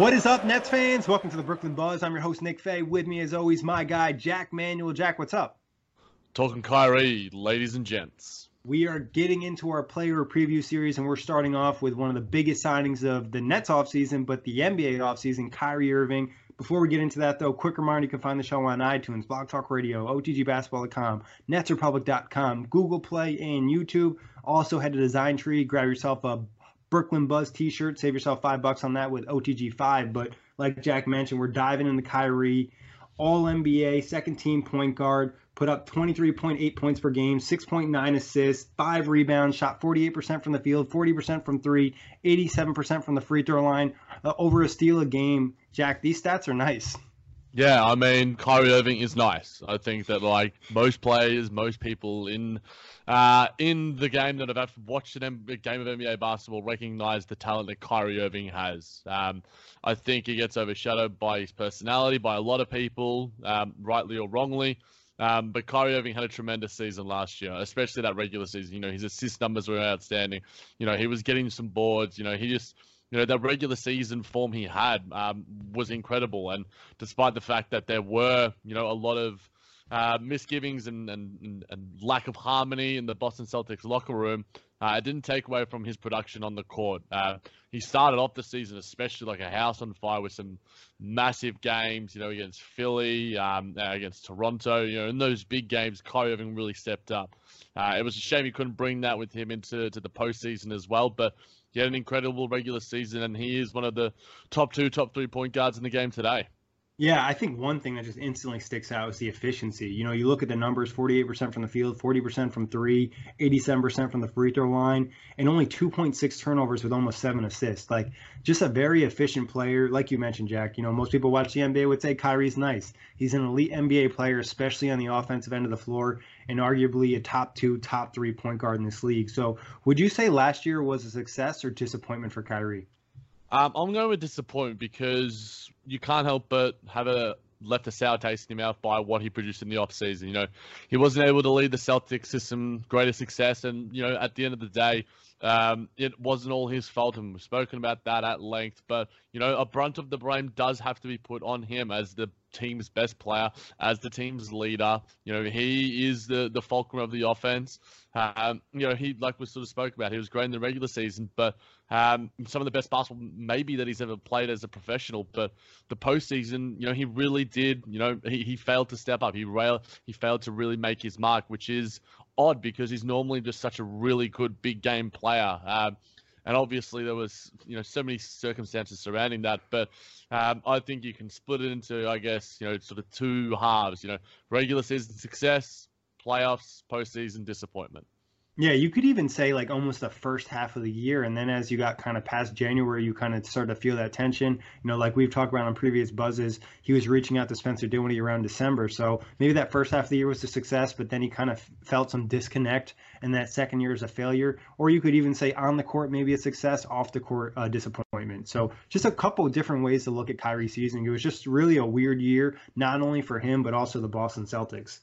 What is up, Nets fans? Welcome to the Brooklyn Buzz. I'm your host, Nick Fay. With me, as always, my guy, Jack Manuel. Jack, what's up? Talking Kyrie, ladies and gents. We are getting into our player preview series, and we're starting off with one of the biggest signings of the Nets offseason, but the NBA offseason, Kyrie Irving. Before we get into that, though, quick reminder you can find the show on iTunes, Blog Talk Radio, OTGBasketball.com, NetsRepublic.com, Google Play, and YouTube. Also, head to Design Tree, grab yourself a Brooklyn Buzz t-shirt. Save yourself five bucks on that with OTG5. But like Jack mentioned, we're diving into Kyrie, all NBA, second team point guard, put up 23.8 points per game, 6.9 assists, five rebounds, shot 48% from the field, 40% from three, 87% from the free throw line, uh, over a steal a game. Jack, these stats are nice. Yeah, I mean, Kyrie Irving is nice. I think that like most players, most people in uh, in the game that have watched an a game of NBA basketball recognize the talent that Kyrie Irving has. Um, I think he gets overshadowed by his personality by a lot of people, um, rightly or wrongly. Um, but Kyrie Irving had a tremendous season last year, especially that regular season. You know, his assist numbers were outstanding. You know, he was getting some boards. You know, he just you know, the regular season form he had um, was incredible. And despite the fact that there were, you know, a lot of uh, misgivings and, and, and, lack of harmony in the Boston Celtics locker room, uh, it didn't take away from his production on the court. Uh, he started off the season, especially like a house on fire with some massive games, you know, against Philly, um, uh, against Toronto. You know, in those big games, Kyrie Irving really stepped up. Uh, it was a shame he couldn't bring that with him into to the postseason as well, but he had an incredible regular season, and he is one of the top two, top three point guards in the game today. Yeah, I think one thing that just instantly sticks out is the efficiency. You know, you look at the numbers 48% from the field, 40% from three, 87% from the free throw line, and only 2.6 turnovers with almost seven assists. Like, just a very efficient player. Like you mentioned, Jack, you know, most people watch the NBA would say Kyrie's nice. He's an elite NBA player, especially on the offensive end of the floor, and arguably a top two, top three point guard in this league. So, would you say last year was a success or disappointment for Kyrie? Um, I'm going with disappointment because you can't help but have a left a sour taste in your mouth by what he produced in the offseason. You know, he wasn't able to lead the Celtics to some greater success, and you know, at the end of the day, um, it wasn't all his fault, and we've spoken about that at length. But you know, a brunt of the blame does have to be put on him as the team's best player, as the team's leader. You know, he is the the fulcrum of the offense. Um, you know, he like we sort of spoke about, he was great in the regular season, but um, some of the best basketball maybe that he's ever played as a professional. But the postseason, you know, he really did. You know, he, he failed to step up. He rail, he failed to really make his mark, which is odd because he's normally just such a really good big game player. Um, and obviously there was you know so many circumstances surrounding that. But um, I think you can split it into I guess you know sort of two halves. You know, regular season success, playoffs, postseason disappointment. Yeah, you could even say like almost the first half of the year, and then as you got kind of past January, you kind of start to feel that tension. You know, like we've talked about on previous buzzes, he was reaching out to Spencer Dinwiddie around December, so maybe that first half of the year was a success, but then he kind of felt some disconnect, and that second year is a failure. Or you could even say on the court maybe a success, off the court uh, disappointment. So just a couple different ways to look at Kyrie's season. It was just really a weird year, not only for him but also the Boston Celtics.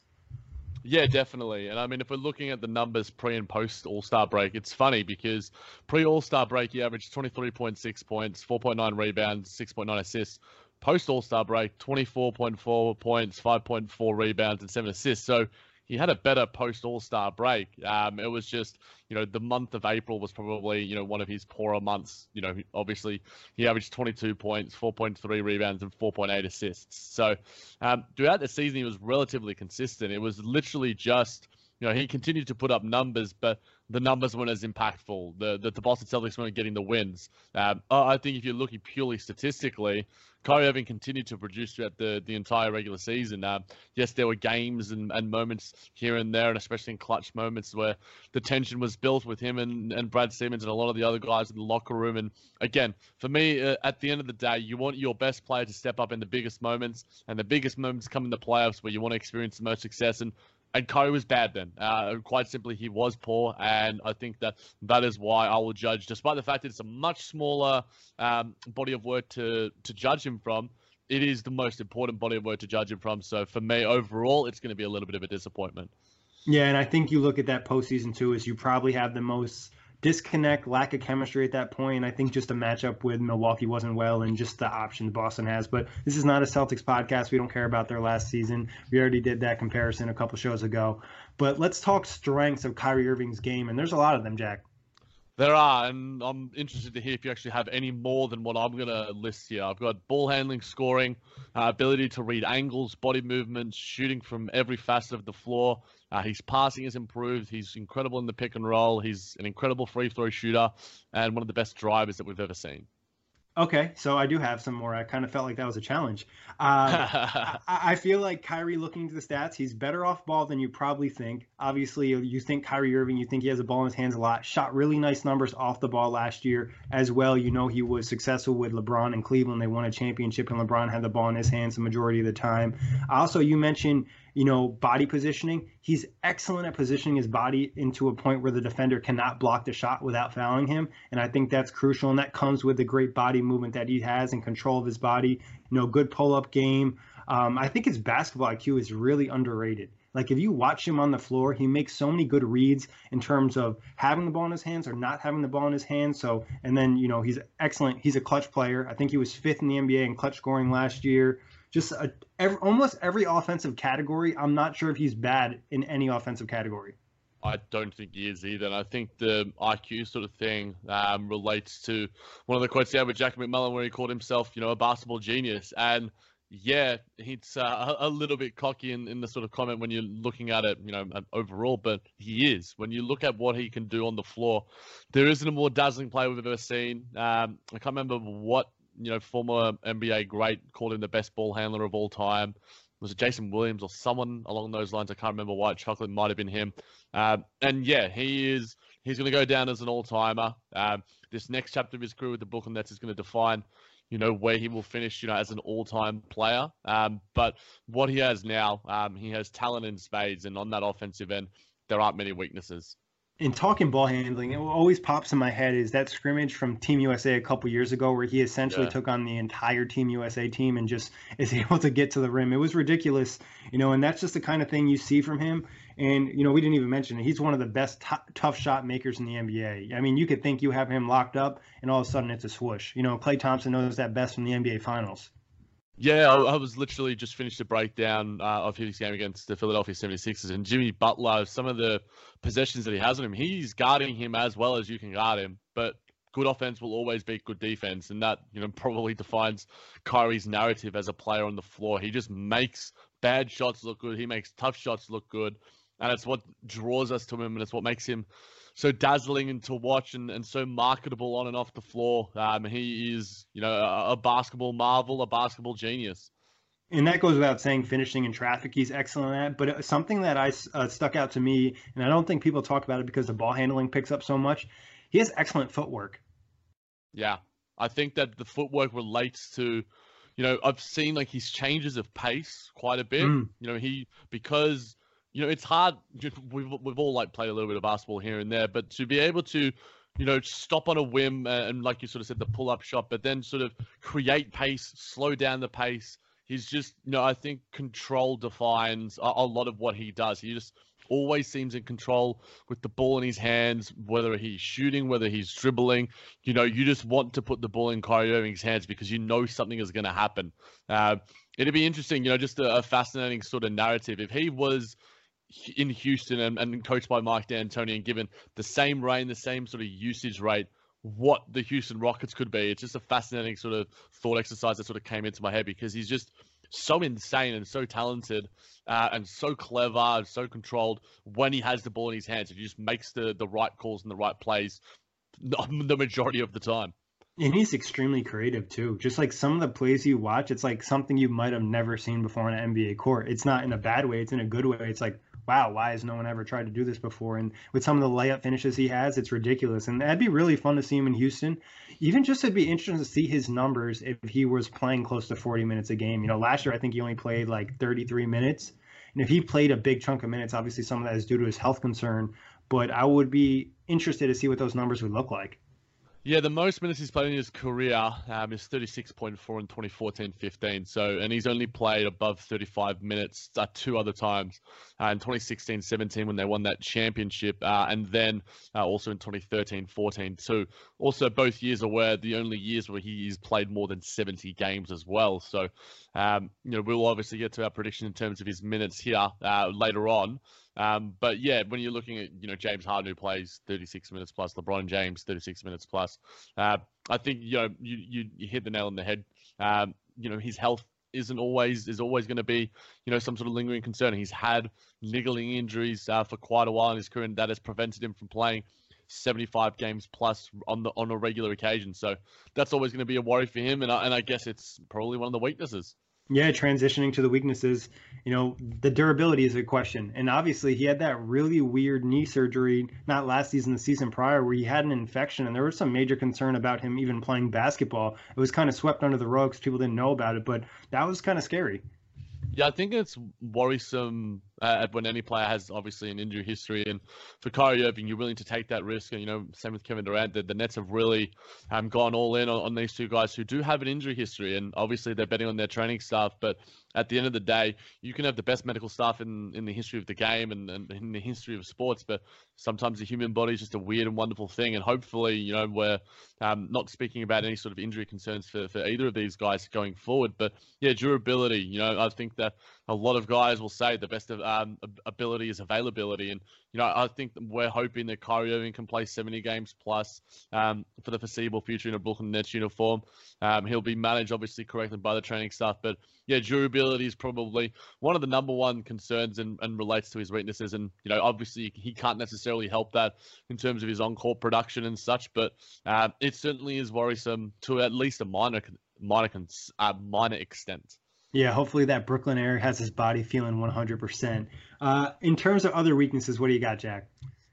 Yeah, definitely. And I mean, if we're looking at the numbers pre and post All Star break, it's funny because pre All Star break, he averaged 23.6 points, 4.9 rebounds, 6.9 assists. Post All Star break, 24.4 points, 5.4 rebounds, and 7 assists. So he had a better post All Star break. Um, it was just, you know, the month of April was probably, you know, one of his poorer months. You know, obviously he averaged 22 points, 4.3 rebounds, and 4.8 assists. So um, throughout the season, he was relatively consistent. It was literally just, you know, he continued to put up numbers, but the numbers weren't as impactful. The the, the Boston Celtics weren't getting the wins. Um, I think if you're looking purely statistically, Kyrie Irving continued to produce throughout the, the entire regular season. Uh, yes, there were games and, and moments here and there, and especially in clutch moments where the tension was built with him and, and Brad Stevens and a lot of the other guys in the locker room. And again, for me, uh, at the end of the day, you want your best player to step up in the biggest moments, and the biggest moments come in the playoffs where you want to experience the most success. And and Kyrie was bad then. Uh, quite simply, he was poor, and I think that that is why I will judge, despite the fact that it's a much smaller um, body of work to to judge him from. It is the most important body of work to judge him from. So for me, overall, it's going to be a little bit of a disappointment. Yeah, and I think you look at that postseason too, as you probably have the most disconnect, lack of chemistry at that point. I think just a matchup with Milwaukee wasn't well, and just the options Boston has. But this is not a Celtics podcast. We don't care about their last season. We already did that comparison a couple shows ago. But let's talk strengths of Kyrie Irving's game, and there's a lot of them, Jack. There are, and I'm interested to hear if you actually have any more than what I'm going to list here. I've got ball handling, scoring, uh, ability to read angles, body movements, shooting from every facet of the floor. Uh, his passing has improved. He's incredible in the pick and roll. He's an incredible free throw shooter and one of the best drivers that we've ever seen. Okay, so I do have some more. I kind of felt like that was a challenge. Uh, I, I, feel like Kyrie, looking to the stats, he's better off ball than you probably think. Obviously, you think Kyrie Irving, you think he has a ball in his hands a lot. Shot really nice numbers off the ball last year as well. You know, he was successful with LeBron in Cleveland. They won a championship, and LeBron had the ball in his hands the majority of the time. Also, you mentioned you know, body positioning. He's excellent at positioning his body into a point where the defender cannot block the shot without fouling him. And I think that's crucial. And that comes with the great body movement that he has and control of his body. You know, good pull up game. Um, I think his basketball IQ is really underrated. Like if you watch him on the floor, he makes so many good reads in terms of having the ball in his hands or not having the ball in his hands. So, and then you know he's excellent. He's a clutch player. I think he was fifth in the NBA in clutch scoring last year just a, every, almost every offensive category. I'm not sure if he's bad in any offensive category. I don't think he is either. And I think the IQ sort of thing um, relates to one of the quotes he had with Jack McMullen where he called himself, you know, a basketball genius. And yeah, he's uh, a little bit cocky in, in the sort of comment when you're looking at it, you know, overall, but he is. When you look at what he can do on the floor, there isn't a more dazzling player we've ever seen. Um, I can't remember what you know, former NBA great, called him the best ball handler of all time. Was it Jason Williams or someone along those lines? I can't remember. White chocolate might have been him. Um, and yeah, he is. He's going to go down as an all-timer. Um, this next chapter of his career with the Brooklyn Nets is going to define, you know, where he will finish, you know, as an all-time player. Um, but what he has now, um, he has talent in spades, and on that offensive end, there aren't many weaknesses in talking ball handling, it always pops in my head is that scrimmage from Team USA a couple years ago where he essentially yeah. took on the entire Team USA team and just is able to get to the rim. It was ridiculous, you know, and that's just the kind of thing you see from him. And, you know, we didn't even mention it. He's one of the best t- tough shot makers in the NBA. I mean, you could think you have him locked up and all of a sudden it's a swoosh. You know, Klay Thompson knows that best from the NBA Finals. Yeah, I, I, was literally just finished a breakdown uh, of his game against the Philadelphia 76ers, and Jimmy Butler, some of the possessions that he has on him, he's guarding him as well as you can guard him. But good offense will always beat good defense, and that you know probably defines Kyrie's narrative as a player on the floor. He just makes bad shots look good. He makes tough shots look good, and it's what draws us to him, and it's what makes him so dazzling and to watch and, and so marketable on and off the floor. Um, he is, you know, a, a basketball marvel, a basketball genius. And that goes without saying, finishing in traffic, he's excellent at. But uh, something that I uh, stuck out to me, and I don't think people talk about it because the ball handling picks up so much. He has excellent footwork. Yeah, I think that the footwork relates to, you know, I've seen like his changes of pace quite a bit. Mm. You know, he because you know it's hard. We've we've all like played a little bit of basketball here and there, but to be able to you know, stop on a whim and, like you sort of said, the pull up shot, but then sort of create pace, slow down the pace. He's just, you know, I think control defines a, a, lot of what he does. He just always seems in control with the ball in his hands, whether he's shooting, whether he's dribbling. You know, you just want to put the ball in Kyrie Irving's hands because you know something is going to happen. Uh, it'd be interesting, you know, just a, a fascinating sort of narrative. If he was in Houston and, and coached by Mike D'Antoni and given the same reign, the same sort of usage rate, what the Houston Rockets could be. It's just a fascinating sort of thought exercise that sort of came into my head because he's just so insane and so talented uh, and so clever and so controlled when he has the ball in his hands. He just makes the, the right calls and the right plays the majority of the time. And he's extremely creative too. Just like some of the plays you watch, it's like something you might have never seen before in an NBA court. It's not in a bad way, it's in a good way. It's like, wow, why has no one ever tried to do this before? And with some of the layup finishes he has, it's ridiculous. And that'd be really fun to see him in Houston. Even just to be interesting to see his numbers if he was playing close to 40 minutes a game. You know, last year I think he only played like 33 minutes. And if he played a big chunk of minutes, obviously some of that is due to his health concern. But I would be interested to see what those numbers would look like. Yeah, the most minutes he's played in his career um, is 36.4 in 2014-15. So, and he's only played above 35 minutes uh, two other times, uh, in 2016-17 when they won that championship, uh, and then uh, also in 2013-14 too. Also, both years are where the only years where he's played more than 70 games as well. So, um, you know, we'll obviously get to our prediction in terms of his minutes here uh, later on. Um, but yeah, when you're looking at you know James Harden who plays 36 minutes plus, LeBron James 36 minutes plus, uh, I think you know you, you, you hit the nail on the head. Um, you know his health isn't always is always going to be you know some sort of lingering concern. He's had niggling injuries uh, for quite a while in his career, and that has prevented him from playing 75 games plus on the on a regular occasion. So that's always going to be a worry for him, and I, and I guess it's probably one of the weaknesses. Yeah, transitioning to the weaknesses, you know, the durability is a question. And obviously, he had that really weird knee surgery, not last season, the season prior, where he had an infection. And there was some major concern about him even playing basketball. It was kind of swept under the rug because people didn't know about it, but that was kind of scary. Yeah, I think it's worrisome uh, when any player has obviously an injury history, and for Kyrie Irving, you're willing to take that risk. And you know, same with Kevin Durant. The, the Nets have really um, gone all in on, on, these two guys who do have an injury history, and obviously they're betting on their training staff. But at the end of the day, you can have the best medical staff in, in the history of the game and, and in the history of sports, but sometimes the human body is just a weird and wonderful thing. And hopefully, you know, we're um, not speaking about any sort of injury concerns for, for either of these guys going forward. But yeah, durability. You know, I think that a lot of guys will say the best of um, ability is availability, and you know I think we're hoping that Kyrie Irving can play 70 games plus um, for the foreseeable future in a Brooklyn Nets uniform. Um, he'll be managed obviously correctly by the training staff, but yeah, durability is probably one of the number one concerns and, and relates to his weaknesses. And you know obviously he can't necessarily help that in terms of his on-court production and such, but uh, it certainly is worrisome to at least a minor minor uh, minor extent. Yeah, hopefully that Brooklyn air has his body feeling 100%. Uh, in terms of other weaknesses, what do you got, Jack?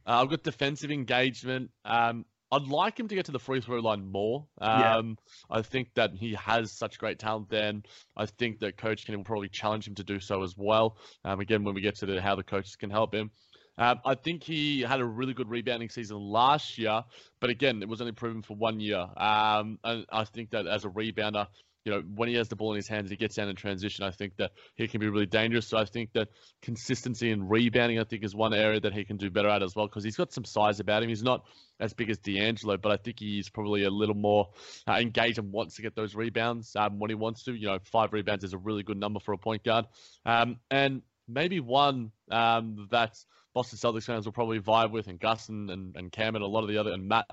Uh, I've got defensive engagement. Um, I'd like him to get to the free throw line more. Um, yeah. I think that he has such great talent then. I think that Coach can probably challenge him to do so as well. Um, again, when we get to the, how the coaches can help him. Um, I think he had a really good rebounding season last year, but again, it was only proven for one year. Um, and I think that as a rebounder, you know, when he has the ball in his hands, he gets down in transition. I think that he can be really dangerous. So I think that consistency and rebounding, I think, is one area that he can do better at as well because he's got some size about him. He's not as big as D'Angelo, but I think he's probably a little more uh, engaged and wants to get those rebounds um, when he wants to. You know, five rebounds is a really good number for a point guard. Um, and maybe one um, that Boston Celtics fans will probably vibe with, and Gus and, and, and Cam and a lot of the other, and Matt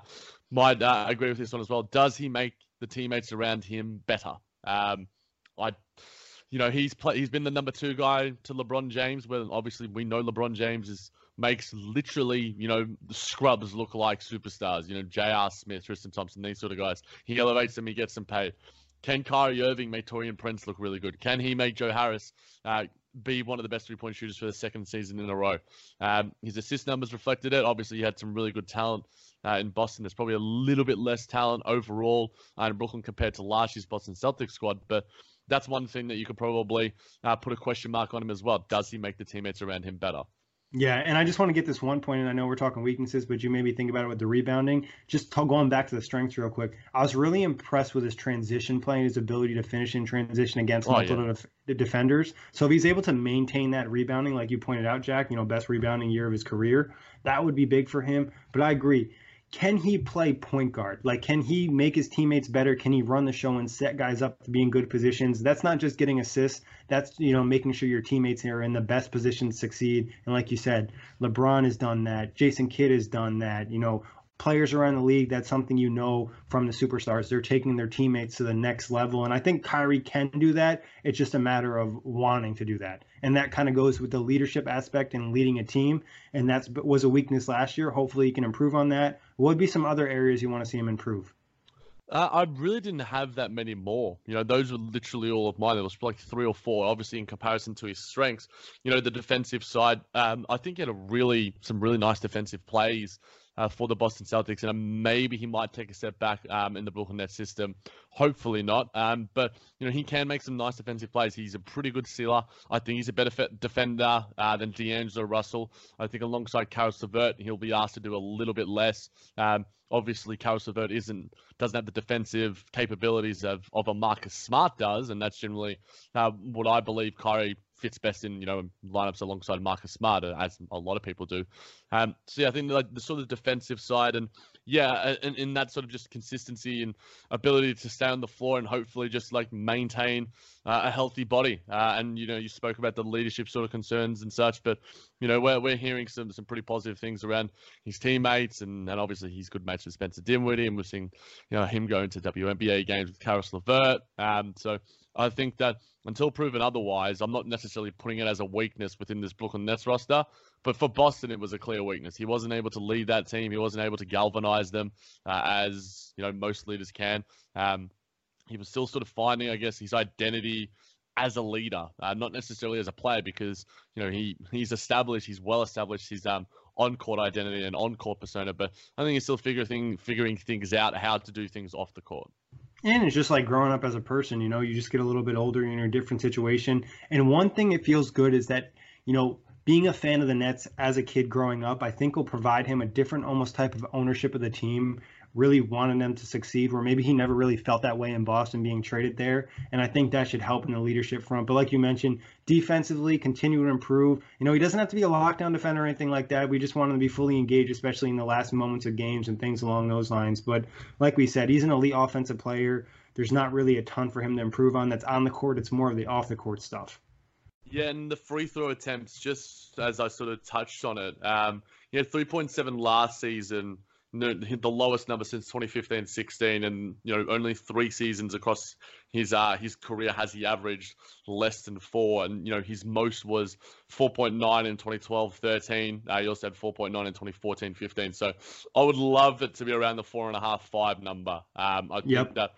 might uh, agree with this one as well. Does he make the teammates around him better. Um, I, you know, he's play, he's been the number two guy to LeBron James. Where obviously we know LeBron James is makes literally, you know, the scrubs look like superstars. You know, J.R. Smith, Tristan Thompson, these sort of guys. He elevates them, he gets them paid. can Kyrie Irving make Taurean Prince look really good? Can he make Joe Harris uh, be one of the best three point shooters for the second season in a row? Um, his assist numbers reflected it. Obviously, he had some really good talent uh, in Boston. There's probably a little bit less talent overall uh, in Brooklyn compared to last year's Boston Celtics squad, but that's one thing that you could probably uh, put a question mark on him as well. Does he make the teammates around him better? Yeah, and I just want to get this one point, and I know we're talking weaknesses, but you made me think about it with the rebounding. Just going back to the strengths real quick, I was really impressed with his transition play and his ability to finish in transition against oh, multiple yeah. def- defenders. So if he's able to maintain that rebounding, like you pointed out, Jack, you know, best rebounding year of his career, that would be big for him. But I agree can he play point guard? Like, can he make his teammates better? Can he run the show and set guys up to be in good positions? That's not just getting assists. That's you know making sure your teammates are in the best position to succeed. And like you said, LeBron has done that. Jason Kidd has done that. You know, players around the league, that's something you know from the superstars. They're taking their teammates to the next level. And I think Kyrie can do that. It's just a matter of wanting to do that. And that kind of goes with the leadership aspect and leading a team. And that was a weakness last year. Hopefully he can improve on that. What would be some other areas you want to see him improve? Uh, I really didn't have that many more. You know, those were literally all of mine. There was like three or four, obviously in comparison to his strengths. You know, the defensive side. Um, I think he had a really some really nice defensive plays uh, for the Boston Celtics, and maybe he might take a step back um, in the Brooklyn Nets system. Hopefully not. Um, but you know he can make some nice defensive plays. He's a pretty good sealer. I think he's a better defender uh, than D'Angelo Russell. I think alongside Caris LeVert, he'll be asked to do a little bit less. Um, obviously, Caris LeVert isn't doesn't have the defensive capabilities of, of a Marcus Smart does, and that's generally uh, what I believe Kyrie fits best in you know lineups alongside Marcus Smart, as a lot of people do. Um, so yeah, I think like the sort of defensive side and yeah, and in that sort of just consistency and ability to stay on the floor and hopefully just like maintain uh, a healthy body. Uh, and you know, you spoke about the leadership sort of concerns and such, but you know, we're we're hearing some some pretty positive things around his teammates and and obviously he's good mates with Spencer Dinwiddie, and we're seeing you know him going to WNBA games with Caris LeVert. Um, so I think that until proven otherwise, I'm not necessarily putting it as a weakness within this Brooklyn Nets roster. But for Boston, it was a clear weakness. He wasn't able to lead that team. He wasn't able to galvanize them uh, as you know most leaders can. Um, he was still sort of finding, I guess, his identity as a leader, uh, not necessarily as a player, because you know he he's established, he's well established his um on court identity and on court persona. But I think he's still figuring figuring things out how to do things off the court. And it's just like growing up as a person, you know, you just get a little bit older, you're in a different situation. And one thing it feels good is that, you know, being a fan of the Nets as a kid growing up, I think will provide him a different almost type of ownership of the team really wanting them to succeed, where maybe he never really felt that way in Boston being traded there. And I think that should help in the leadership front. But like you mentioned, defensively, continue to improve. You know, he doesn't have to be a lockdown defender or anything like that. We just want him to be fully engaged, especially in the last moments of games and things along those lines. But like we said, he's an elite offensive player. There's not really a ton for him to improve on that's on the court. It's more of the off the court stuff. Yeah, and the free throw attempts, just as I sort of touched on it, um, he had 3.7 last season the lowest number since 2015-16, and you know only three seasons across his uh his career has he averaged less than four, and you know his most was 4.9 in 2012-13. Uh, he also had 4.9 in 2014-15. So I would love it to be around the four and a half five number. Um, I yep. think that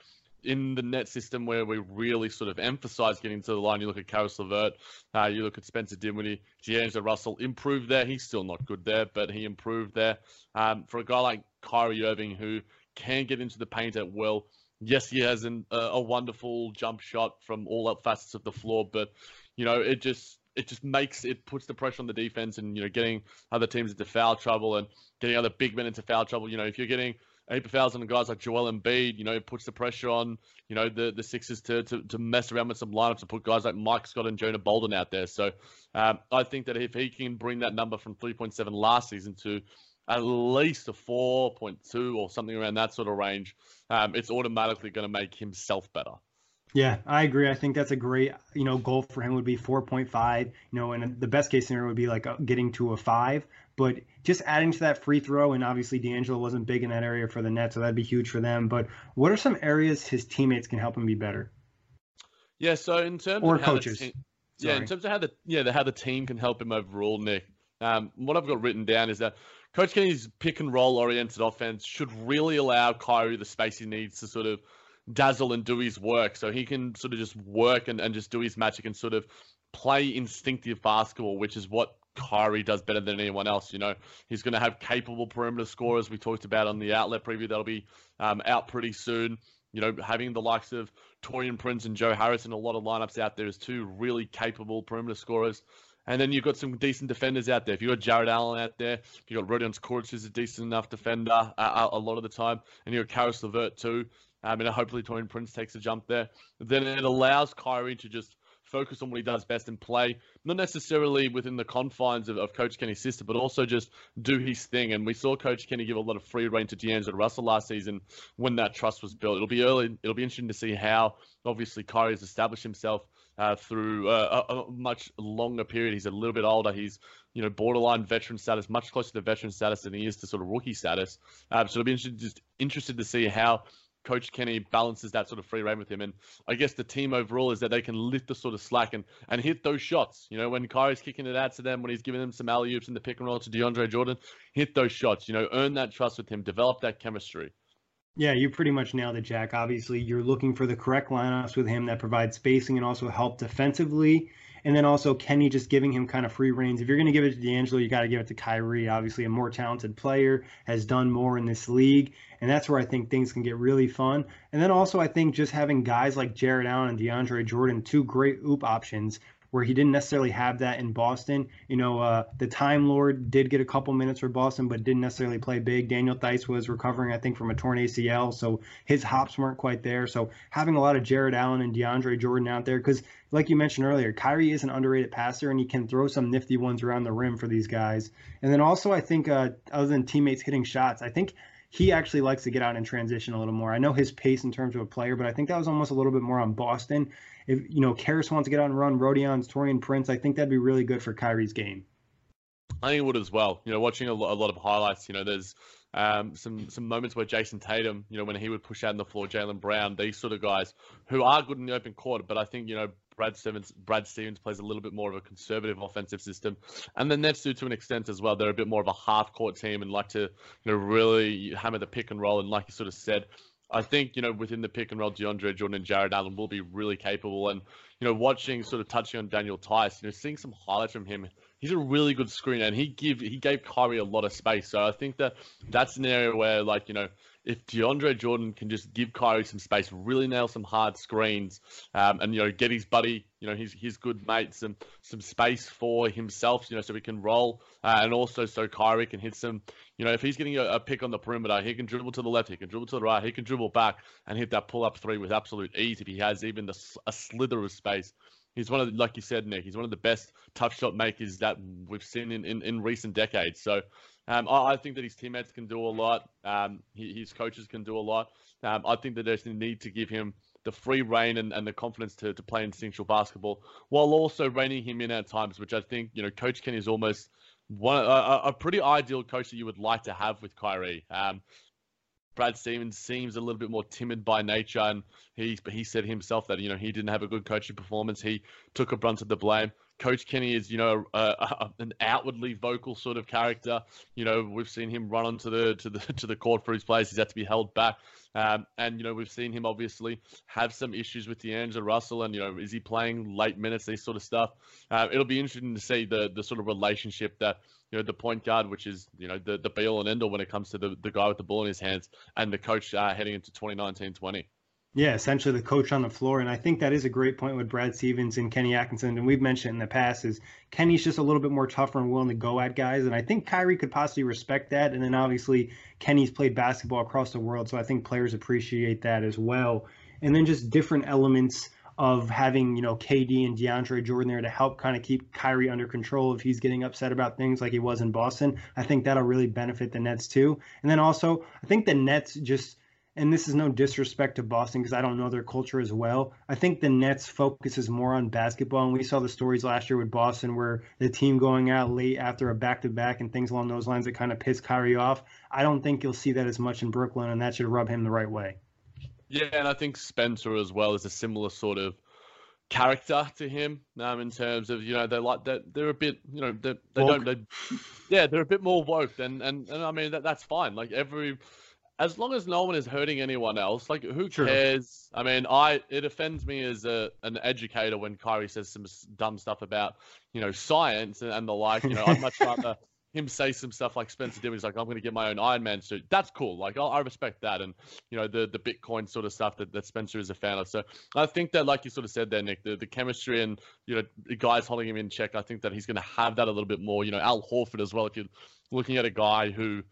in the net system where we really sort of emphasize getting to the line. You look at Caris LeVert, uh, you look at Spencer Dinwiddie, D'Angelo Russell improved there. He's still not good there, but he improved there. Um, for a guy like Kyrie Irving who can get into the paint at will, yes, he has an, a, a wonderful jump shot from all up facets of the floor, but you know it just it just makes it puts the pressure on the defense and you know getting other teams into foul trouble and getting other big men into foul trouble. You know if you're getting eight fouls on guys like Joel Embiid, you know, puts the pressure on, you know, the, the Sixers to, to, to mess around with some lineups and put guys like Mike Scott and Jonah Bolden out there. So um, I think that if he can bring that number from 3.7 last season to at least a 4.2 or something around that sort of range, um, it's automatically going to make himself better. Yeah, I agree. I think that's a great, you know, goal for him would be 4.5, you know, and the best case scenario would be like getting to a five. But just adding to that free throw, and obviously D'Angelo wasn't big in that area for the Nets, so that'd be huge for them. But what are some areas his teammates can help him be better? Yeah, so in terms or of coaches, te- yeah, in terms of how the yeah the, how the team can help him overall, Nick. Um, what I've got written down is that Coach Kenny's pick and roll oriented offense should really allow Kyrie the space he needs to sort of dazzle and do his work. So he can sort of just work and, and just do his magic and sort of play instinctive basketball, which is what Kyrie does better than anyone else. You know, he's going to have capable perimeter scorers. We talked about on the outlet preview that'll be um, out pretty soon. You know, having the likes of Taurean Prince and Joe Harris in a lot of lineups out there is two really capable perimeter scorers. And then you've got some decent defenders out there. If you've got Jarrett Allen out there, you've got Rodion Kurucs, who's a decent enough defender uh, a lot of the time, and you've got Caris LeVert too. Um, and hopefully Taurean Prince takes a jump there. Then it allows Kyrie to just focus on what he does best and play, not necessarily within the confines of, of Coach Kenny's system, but also just do his thing. And we saw Coach Kenny give a lot of free reign to D'Angelo Russell last season when that trust was built. It'll be early. It'll be interesting to see how obviously Kyrie has established himself uh, through uh, a, a, much longer period. He's a little bit older. He's you know borderline veteran status, much closer to veteran status than he is to sort of rookie status. Uh, so it'll be just interested to see how Coach Kenny balances that sort of free reign with him. And I guess the team overall is that they can lift the sort of slack and, and hit those shots. You know, when Kyrie's kicking it out to them, when he's giving them some alley oops in the pick and roll to DeAndre Jordan, hit those shots. You know, earn that trust with him, develop that chemistry. Yeah, you pretty much nailed it, Jack. Obviously, you're looking for the correct lineups with him that provide spacing and also help defensively. And then also Kenny just giving him kind of free reigns. If you're going to give it to D'Angelo, you got to give it to Kyrie. Obviously, a more talented player has done more in this league. And that's where I think things can get really fun. And then also, I think just having guys like Jarrett Allen and DeAndre Jordan, two great oop options where he didn't necessarily have that in Boston. You know, uh, the Time Lord did get a couple minutes for Boston, but didn't necessarily play big. Daniel Theis was recovering, I think, from a torn ACL, so his hops weren't quite there. So having a lot of Jarrett Allen and DeAndre Jordan out there, because like you mentioned earlier, Kyrie is an underrated passer, and he can throw some nifty ones around the rim for these guys. And then also, I think, uh, other than teammates hitting shots, I think he actually likes to get out and transition a little more. I know his pace in terms of a player, but I think that was almost a little bit more on Boston if you know Caris wants to get out and run Rodion's Taurean Prince, I think that'd be really good for Kyrie's game. I think it would as well. You know, watching a lot, a lot of highlights, you know, there's um, some some moments where Jayson Tatum, you know, when he would push out on the floor, Jaylen Brown, these sort of guys who are good in the open court, but I think you know Brad Stevens Brad Stevens plays a little bit more of a conservative offensive system, and the Nets do to an extent as well. They're a bit more of a half court team and like to you know really hammer the pick and roll, and like you sort of said, I think, you know, within the pick and roll, DeAndre Jordan and Jarrett Allen will be really capable. And, you know, watching sort of touching on Daniel Theis, you know, seeing some highlights from him, he's a really good screener and he give he gave Kyrie a lot of space. So I think that that's an area where, like, you know, if DeAndre Jordan can just give Kyrie some space, really nail some hard screens, um, and you know get his buddy, you know his his good mate some some space for himself, you know, so he can roll, uh, and also so Kyrie can hit some, you know, if he's getting a, a, pick on the perimeter, he can dribble to the left, he can dribble to the right, he can dribble back and hit that pull up three with absolute ease if he has even the, a slither of space. He's one of the, like you said, Nick. He's one of the best tough shot makers that we've seen in, in, in recent decades. So um, I, I, think that his teammates can do a lot. Um, he, his coaches can do a lot. Um, I think that there's a need to give him the free reign and, and the confidence to, to play instinctual basketball while also reining him in at times, which I think, you know, Coach Kenny is almost one a, a pretty ideal coach that you would like to have with Kyrie. Um, Brad Stevens seems a little bit more timid by nature, and he he said himself that you know he didn't have a good coaching performance. He took a brunt of the blame. Coach Kenny is, you know, an outwardly vocal sort of character. You know, we've seen him run onto the to the to the court for his players. He's had to be held back, um, and you know we've seen him obviously have some issues with D'Angelo Russell, and you know, is he playing late minutes, these sort of stuff. Uh, it'll be interesting to see the the sort of relationship that you know the point guard, which is you know the the be all and end all when it comes to the the guy with the ball in his hands, and the coach uh, heading into 2019-20. Yeah, essentially the coach on the floor. And I think that is a great point with Brad Stevens and Kenny Atkinson. And we've mentioned in the past is Kenny's just a little bit more tougher and willing to go at guys. And I think Kyrie could possibly respect that. And then obviously Kenny's played basketball across the world. So I think players appreciate that as well. And then just different elements of having, you know, KD and DeAndre Jordan there to help kind of keep Kyrie under control if he's getting upset about things like he was in Boston. I think that'll really benefit the Nets too. And then also, I think the Nets just and this is no disrespect to Boston because I don't know their culture as well. I think the Nets focuses more on basketball, and we saw the stories last year with Boston where the team going out late after a back-to-back and things along those lines that kind of piss Kyrie off. I don't think you'll see that as much in Brooklyn, and that should rub him the right way. Yeah, and I think Spencer as well is a similar sort of character to him um, in terms of you know they like that they're a bit you know they, they don't they, yeah they're a bit more woke and and, and I mean that that's fine like every as long as no one is hurting anyone else, like who Sure. cares? I mean, I it offends me as a an educator when Kyrie says some dumb stuff about you know science and, and the like. You know, I'd much rather him say some stuff like Spencer Dinwiddie's like I'm going to get my own Iron Man suit. That's cool. Like I, I respect that, and you know the the Bitcoin sort of stuff that, that Spencer is a fan of. So I think that, like you sort of said there, Nick, the, the chemistry and you know the guys holding him in check. I think that he's going to have that a little bit more. You know, Al Horford as well. If you're looking at a guy who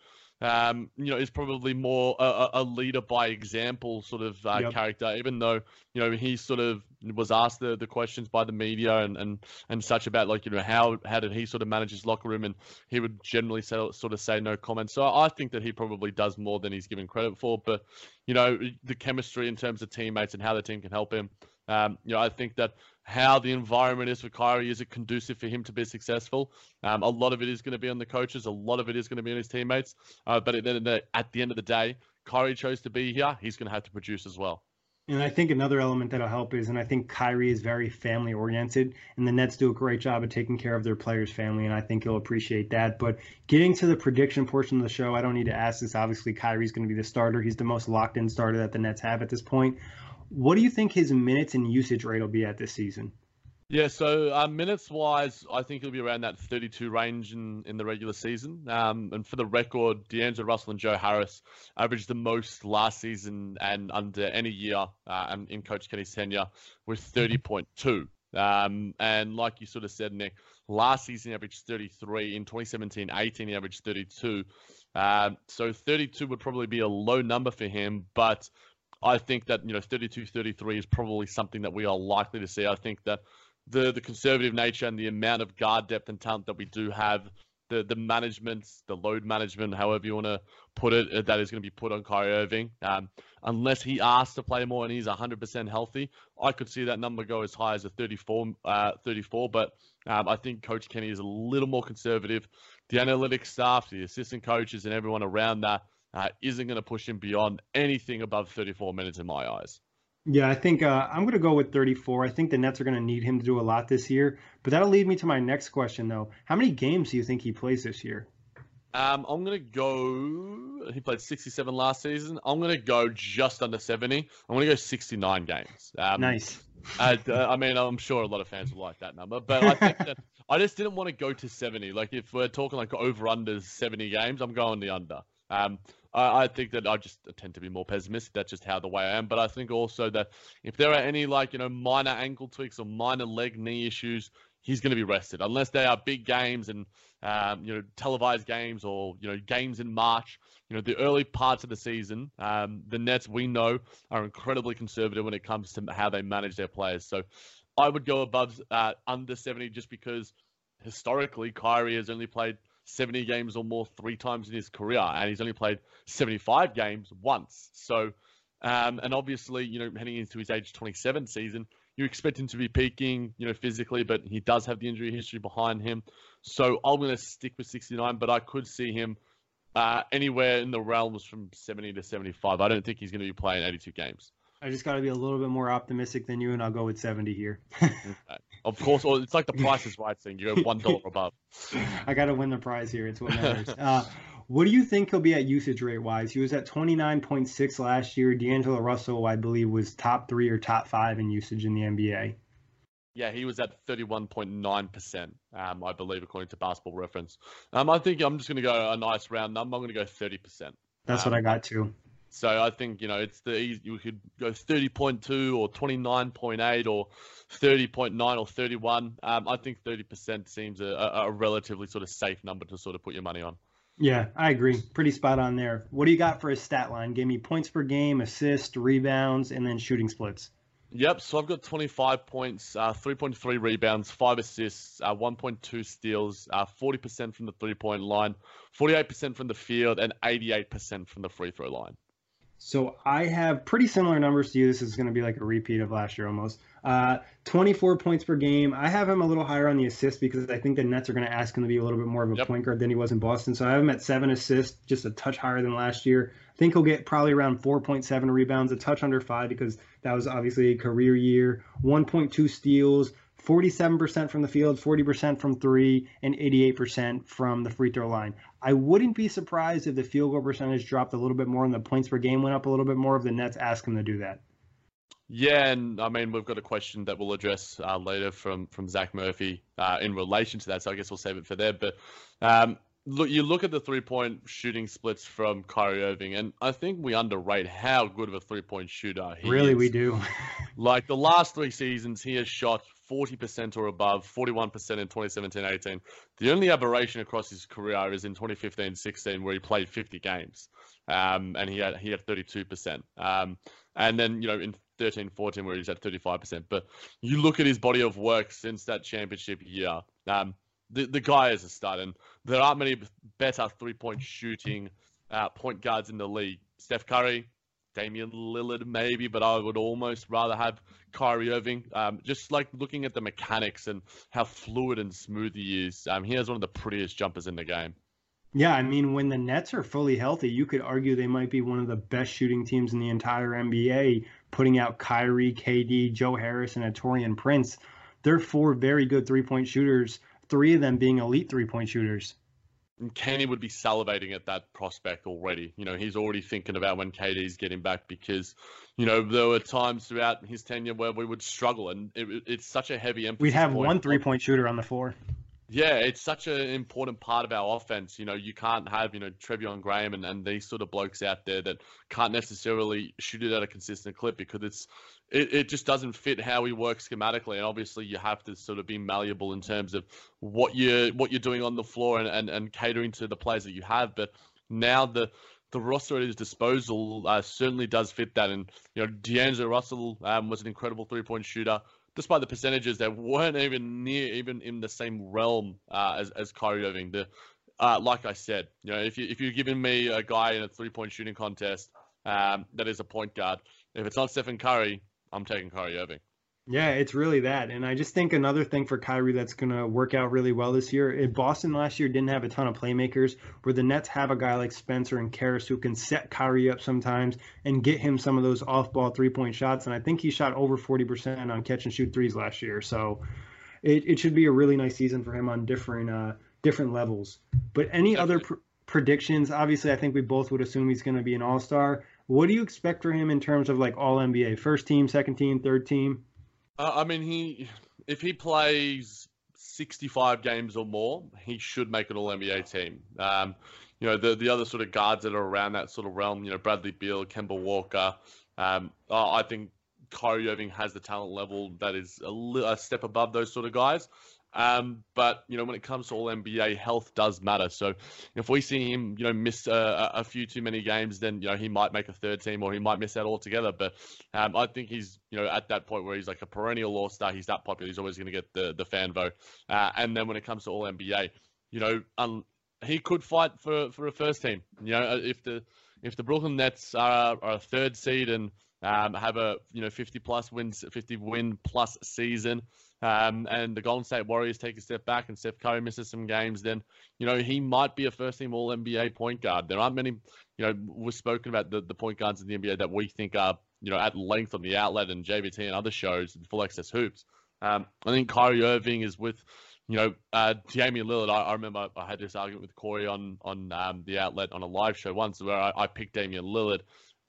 um, you know, is probably more a, a- leader by example sort of uh, Yep. character, even though, you know, he sort of was asked the, the questions by the media and, and, and such about like, you know, how, how did he sort of manage his locker room and he would generally say, sort of say no comment. So I think that he probably does more than he's given credit for, but, you know, the chemistry in terms of teammates and how the team can help him. Um, you know, I think that how the environment is for Kyrie is it conducive for him to be successful? Um, a lot of it is going to be on the coaches. A lot of it is going to be on his teammates. Uh, but at the, end of the- at the end of the day, Kyrie chose to be here. He's going to have to produce as well. And I think another element that'll help is, and I think Kyrie is very family oriented, and the Nets do a great job of taking care of their players' family, and I think you'll appreciate that. But getting to the prediction portion of the show, I don't need to ask this. Obviously, Kyrie's going to be the starter. He's the most locked in starter that the Nets have at this point. What do you think his minutes and usage rate will be at this season? Yeah, so uh, minutes wise, I think he'll be around that 32 range in, in the regular season. Um, and for the record, D'Angelo Russell and Joe Harris averaged the most last season and under any year uh, in Coach Kenny's tenure with 30.2. Um, and like you sort of said, Nick, last season averaged 33. In 2017 18, he averaged 32. Um, so 32 would probably be a low number for him, but I think that, you know, 32 33 is probably something that we are likely to see. I think that the the conservative nature and the amount of guard depth and talent that we do have, the the management, the load management, however you want to put it, that is going to be put on Kyrie Irving. Um, unless he asks to play more and he's 100% healthy, I could see that number go as high as a 34, uh, 34. But um, I think Coach Kenny is a little more conservative. The analytics staff, the assistant coaches, and everyone around that uh, isn't going to push him beyond anything above 34 minutes in my eyes. Yeah, I think uh, I'm going to go with 34. I think the Nets are going to need him to do a lot this year. But that'll lead me to my next question, though. How many games do you think he plays this year? Um, I'm gonna go. He played 67 last season. I'm gonna go just under 70. I'm gonna go 69 games. Um, nice. uh, d- I mean, I'm sure a lot of fans will like that number, but I think that I just didn't want to go to 70. Like, if we're talking like over under 70 games, I'm going the under. Um, I, I think that I just tend to be more pessimistic. That's just how the way I am. But I think also that if there are any like you know minor ankle tweaks or minor leg knee issues, he's going to be rested unless they are big games and um, you know televised games or you know games in March. You know the early parts of the season, um, the Nets we know are incredibly conservative when it comes to how they manage their players. So I would go above uh, under 70 just because historically Kyrie has only played 70 games or more three times in his career, and he's only played 75 games once. So, um, and obviously, you know, heading into his age 27 season, you expect him to be peaking, you know, physically, but he does have the injury history behind him. So I'm going to stick with 69, but I could see him uh, anywhere in the realms from 70 to 75. I don't think he's going to be playing 82 games. I just got to be a little bit more optimistic than you, and I'll go with 70 here. Of course, or it's like the Price is Right thing. You go one dollar above. I got to win the prize here. It's what matters. uh, what do you think he'll be at usage rate wise? He was at 29.6 last year. D'Angelo Russell, I believe, was top three or top five in usage in the NBA. Yeah, he was at 31.9%, um, I believe, according to Basketball Reference. Um, I think I'm just going to go a nice round number. I'm going to go 30%. That's Um, what I got too. So I think, you know, it's the easy, you could go 30.2 or 29.8 or 30.9 or 31. Um, I think 30% seems a, a, a relatively sort of safe number to sort of put your money on. Yeah, I agree. Pretty spot on there. What do you got for his stat line? Give me points per game, assists, rebounds, and then shooting splits. Yep, so I've got 25 points, uh, 3.3 rebounds, 5 assists, uh, 1.2 steals, uh, 40% from the three point line, 48% from the field, and 88% from the free throw line. So I have pretty similar numbers to you. This is going to be like a repeat of last year almost. Uh, 24 points per game. I have him a little higher on the assists because I think the Nets are going to ask him to be a little bit more of a Yep. point guard than he was in Boston. So I have him at seven assists, just a touch higher than last year. I think he'll get probably around 4.7 rebounds, a touch under five because that was obviously a career year. 1.2 steals, 47% from the field, 40% from three, and 88% from the free throw line. I wouldn't be surprised if the field goal percentage dropped a little bit more and the points per game went up a little bit more if the Nets ask him to do that. Yeah, and I mean we've got a question that we'll address uh, later from from Zach Murphy uh, in relation to that, so I guess we'll save it for there. But um, look, you look at the three point shooting splits from Kyrie Irving, and I think we underrate how good of a three point shooter he really, is. Really, we do. like the last three seasons, he has shot 40% or above, 41% in 2017-18. The only aberration across his career is in 2015-16, where he played 50 games, um, and he had he had 32%. Um, and then you know in 13-14, where he's at 35%. But you look at his body of work since that championship year. Um, the the guy is a stud, and there aren't many better three point shooting uh, point guards in the league. Steph Curry, Damian Lillard, maybe, but I would almost rather have Kyrie Irving. Um, just like looking at the mechanics and how fluid and smooth he is. Um, he has one of the prettiest jumpers in the game. Yeah, I mean, when the Nets are fully healthy, you could argue they might be one of the best shooting teams in the entire NBA, putting out Kyrie, KD, Joe Harris, and Taurean Prince. They're four very good three point shooters, three of them being elite three point shooters. And Kenny would be salivating at that prospect already. You know, he's already thinking about when KD's getting back because, you know, there were times throughout his tenure where we would struggle, and it, it's such a heavy emphasis. We'd have point. one three point shooter on the floor. Yeah, it's such an important part of our offense. You know, you can't have, you know, Treveon Graham and, and these sort of blokes out there that can't necessarily shoot it at a consistent clip because it's it, it just doesn't fit how we work schematically. And obviously you have to sort of be malleable in terms of what you're what you're doing on the floor and, and, and catering to the players that you have. But now the the roster at his disposal uh, certainly does fit that. And you know, D'Angelo Russell um, was an incredible three point shooter despite the percentages that weren't even near even in the same realm uh, as as Kyrie Irving. The uh, like I said, you know, if you if you're giving me a guy in a three point shooting contest um, that is a point guard, if it's not Stephen Curry, I'm taking Kyrie Irving. Yeah, it's really that. And I just think another thing for Kyrie that's going to work out really well this year, in Boston last year didn't have a ton of playmakers, where the Nets have a guy like Spencer and Caris who can set Kyrie up sometimes and get him some of those off ball three point shots. And I think he shot over 40% on catch and shoot threes last year. So it, it should be a really nice season for him on different, uh, different levels. But any other pr- predictions? Obviously, I think we both would assume he's going to be an all star. What do you expect for him in terms of like all NBA, first team, second team, third team? Uh, I mean, he if he plays 65 games or more, he should make an All NBA team. Um, you know, the the other sort of guards that are around that sort of realm, you know, Bradley Beal, Kemba Walker. Um, I think Kyrie Irving has the talent level that is a, li- a step above those sort of guys. Um, but you know, when it comes to all NBA, health does matter. So if we see him, you know, miss a, a, few too many games, then you know he might make a third team or he might miss out altogether. But um, I think he's, you know, at that point where he's like a perennial All Star. He's that popular. He's always going to get the the fan vote. Uh, and then when it comes to all NBA, you know, um, he could fight for for a first team. You know, if the if the Brooklyn Nets are, are a third seed and um, have a you know 50 plus wins, 50 win plus season um, and the Golden State Warriors take a step back and Steph Curry misses some games, then you know he might be a first team All NBA point guard. There aren't many, you know, we've spoken about the, the point guards in the NBA that we think are you know at length on the outlet and JVT and other shows and full access hoops. Um, I think Kyrie Irving is with you know, uh, Damian Lillard. I, I, remember I had this argument with Corey on on um, the outlet on a live show once where I, I picked Damian Lillard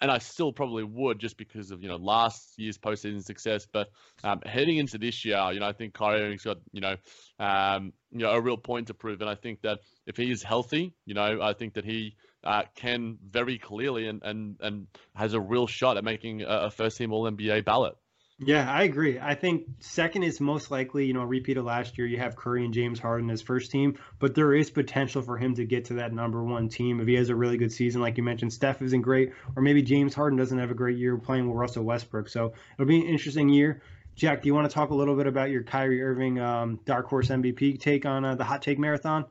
and I still probably would just because of you know last year's postseason success. But um, heading into this year, you know, I think Kyrie Irving's got you know um, you know a real point to prove, and I think that if he is healthy, you know, I think that he uh, can very clearly and, and and has a real shot at making a, a first team All NBA ballot. Yeah, I agree. I think second is most likely, you know, repeat of last year. You have Curry and James Harden as first team, but there is potential for him to get to that number one team if he has a really good season, like you mentioned. Steph isn't great, or maybe James Harden doesn't have a great year playing with Russell Westbrook. So it'll be an interesting year. Jack, do you want to talk a little bit about your Kyrie Irving um, dark horse MVP take on uh, the hot take marathon?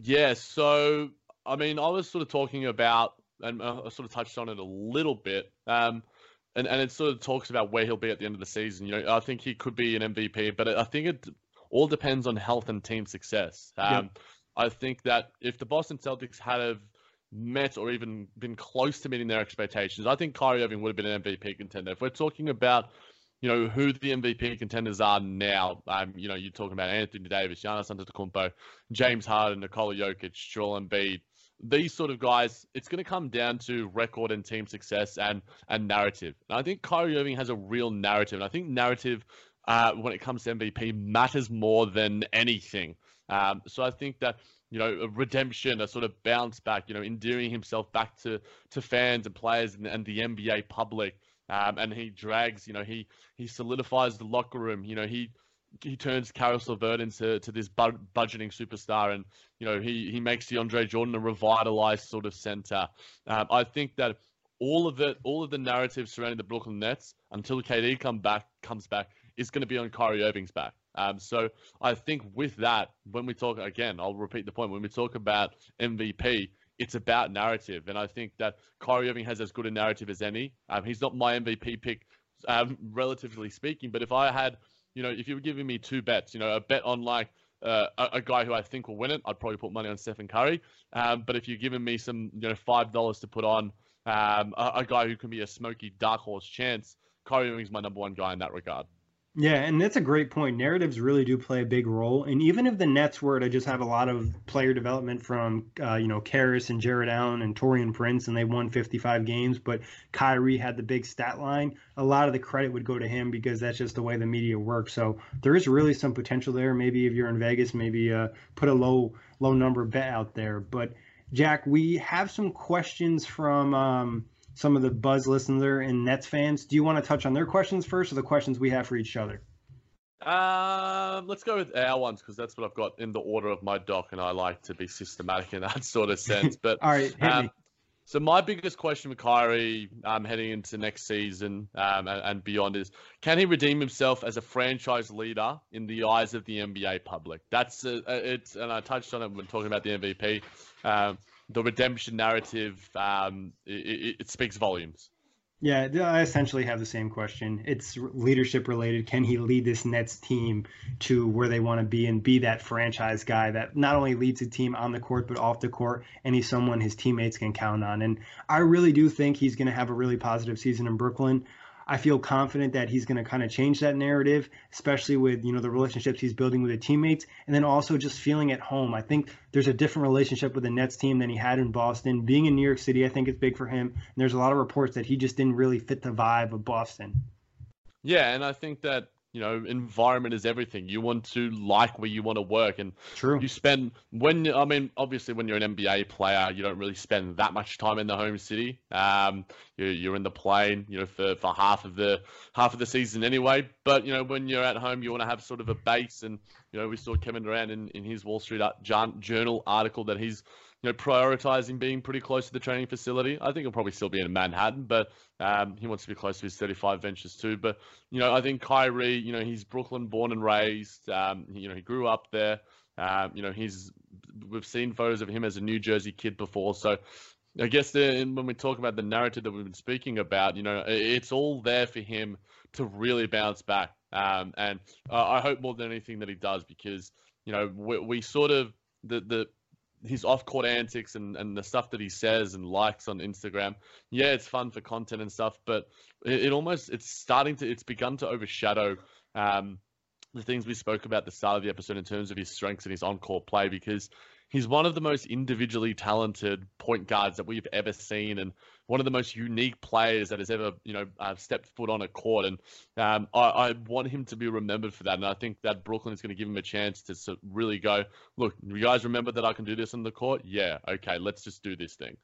Yeah. So I mean, I was sort of talking about, and uh, I sort of touched on it a little bit. Um, and and it sort of talks about where he'll be at the end of the season. You know, I think he could be an MVP, but I think it all depends on health and team success. Um, yep. I think that if the Boston Celtics had have met or even been close to meeting their expectations, I think Kyrie Irving would have been an MVP contender. If we're talking about you know, who the MVP contenders are now. Um, you know, you're talking about Anthony Davis, Giannis Antetokounmpo, James Harden, Nikola Jokic, Joel Embiid. These sort of guys, it's going to come down to record and team success and and narrative. And I think Kyrie Irving has a real narrative, and I think narrative uh, when it comes to MVP matters more than anything. Um, so I think that you know a redemption, a sort of bounce back, you know, endearing himself back to to fans and players and, and the NBA public. Um, and he drags, you know, he he solidifies the locker room. You know, he he turns Caris LeVert into to this bu- budgeting superstar, and you know he he makes DeAndre Jordan a revitalized sort of center. Um, I think that all of it, all of the narrative surrounding the Brooklyn Nets until KD come back comes back is going to be on Kyrie Irving's back. Um, so I think with that, when we talk again, I'll repeat the point. When we talk about MVP, it's about narrative, and I think that Kyrie Irving has as good a narrative as any. Um, he's not my MVP pick, um, relatively speaking, but if I had, you know, if you were giving me two bets, you know, a bet on like uh, a, a, guy who I think will win it, I'd probably put money on Stephen Curry. Um, but if you're giving me some, you know, five dollars to put on um, a, a, guy who can be a smoky dark horse chance, Kyrie Irving's my number one guy in that regard. Yeah, and that's a great point. Narratives really do play a big role. And even if the Nets were to just have a lot of player development from, uh, you know, Caris and Jarrett Allen and Taurean Prince, and they won 55 games, but Kyrie had the big stat line, a lot of the credit would go to him because that's just the way the media works. So there is really some potential there. Maybe if you're in Vegas, maybe uh, put a low low number bet out there. But Jack, we have some questions from. Um, some of the Buzz listener and Nets fans. Do you want to touch on their questions first or the questions we have for each other? Um, let's go with our ones because that's what I've got in the order of my doc, and I like to be systematic in that sort of sense. But all right, um, so my biggest question with Kyrie um, heading into next season um, and, and, beyond is, can he redeem himself as a franchise leader in the eyes of the NBA public? That's a, it's, and I touched on it when talking about the MVP. Um, the redemption narrative um, it, it, speaks volumes. Yeah, I essentially have the same question. It's leadership related. Can he lead this Nets team to where they want to be and be that franchise guy that not only leads a team on the court but off the court, and he's someone his teammates can count on? And I really do think he's going to have a really positive season in Brooklyn. I feel confident that he's going to kind of change that narrative, especially with you know the relationships he's building with the teammates, and then also just feeling at home. I think there's a different relationship with the Nets team than he had in Boston. Being in New York City, I think it's big for him. And there's a lot of reports that he just didn't really fit the vibe of Boston. Yeah, and I think that you know, environment is everything. You want to like where you want to work, and True. you spend when I mean, obviously, when you're an NBA player, you don't really spend that much time in the home city. Um, you're, you're in the plane, you know, for, for half of the half of the season anyway. But you know, when you're at home, you want to have sort of a base, and you know, we saw Kevin Durant in, in his Wall Street Journal article that he's you know, prioritizing being pretty close to the training facility. I think he'll probably still be in Manhattan, but um, he wants to be close to his 35 ventures too. But, you know, I think Kyrie, you know, he's Brooklyn born and raised. Um, you know, he grew up there. Um, you know, he's, we've seen photos of him as a New Jersey kid before. So I guess the, when we talk about the narrative that we've been speaking about, you know, it's all there for him to really bounce back. Um, and uh, I hope more than anything that he does because, you know, we, we sort of, the, the, his off-court antics and, and the stuff that he says and likes on Instagram. Yeah, it's fun for content and stuff, but it, it almost it's starting to it's begun to overshadow um, the things we spoke about the start of the episode in terms of his strengths and his on-court play because he's one of the most individually talented point guards that we've ever seen, and one of the most unique players that has ever, you know, uh, stepped foot on a court. And um, I, I, want him to be remembered for that. And I think that Brooklyn is going to give him a chance to really go, look, you guys remember that I can do this on the court? Yeah, okay, let's just do this thing.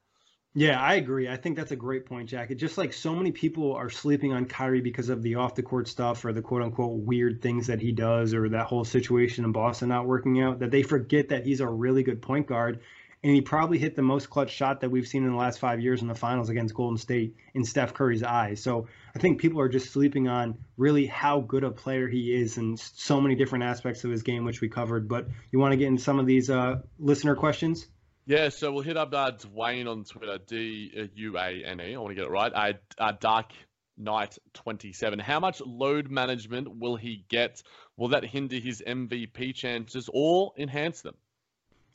Yeah, I agree. I think that's a great point, Jack. It's just like so many people are sleeping on Kyrie because of the off the court stuff or the quote unquote weird things that he does or that whole situation in Boston not working out that they forget that he's a really good point guard. And he probably hit the most clutch shot that we've seen in the last five years in the finals against Golden State in Steph Curry's eyes. So I think people are just sleeping on really how good a player he is in so many different aspects of his game, which we covered. But you want to get into some of these uh, listener questions? Yeah, so we'll hit up uh, Duane on Twitter, D U A N E. I want to get it right. Uh, uh, Dark Knight 27. How much load management will he get? Will that hinder his MVP chances or enhance them?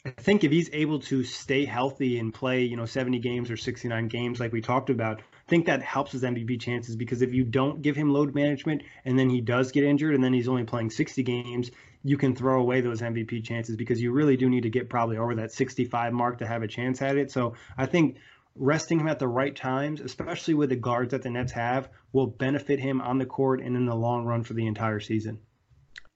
I think if he's able to stay healthy and play, you know, 70 games or 69 games like we talked about, I think that helps his MVP chances because if you don't give him load management and then he does get injured and then he's only playing 60 games, you can throw away those MVP chances because you really do need to get probably over that 65 mark to have a chance at it. So I think resting him at the right times, especially with the guards that the Nets have, will benefit him on the court and in the long run for the entire season.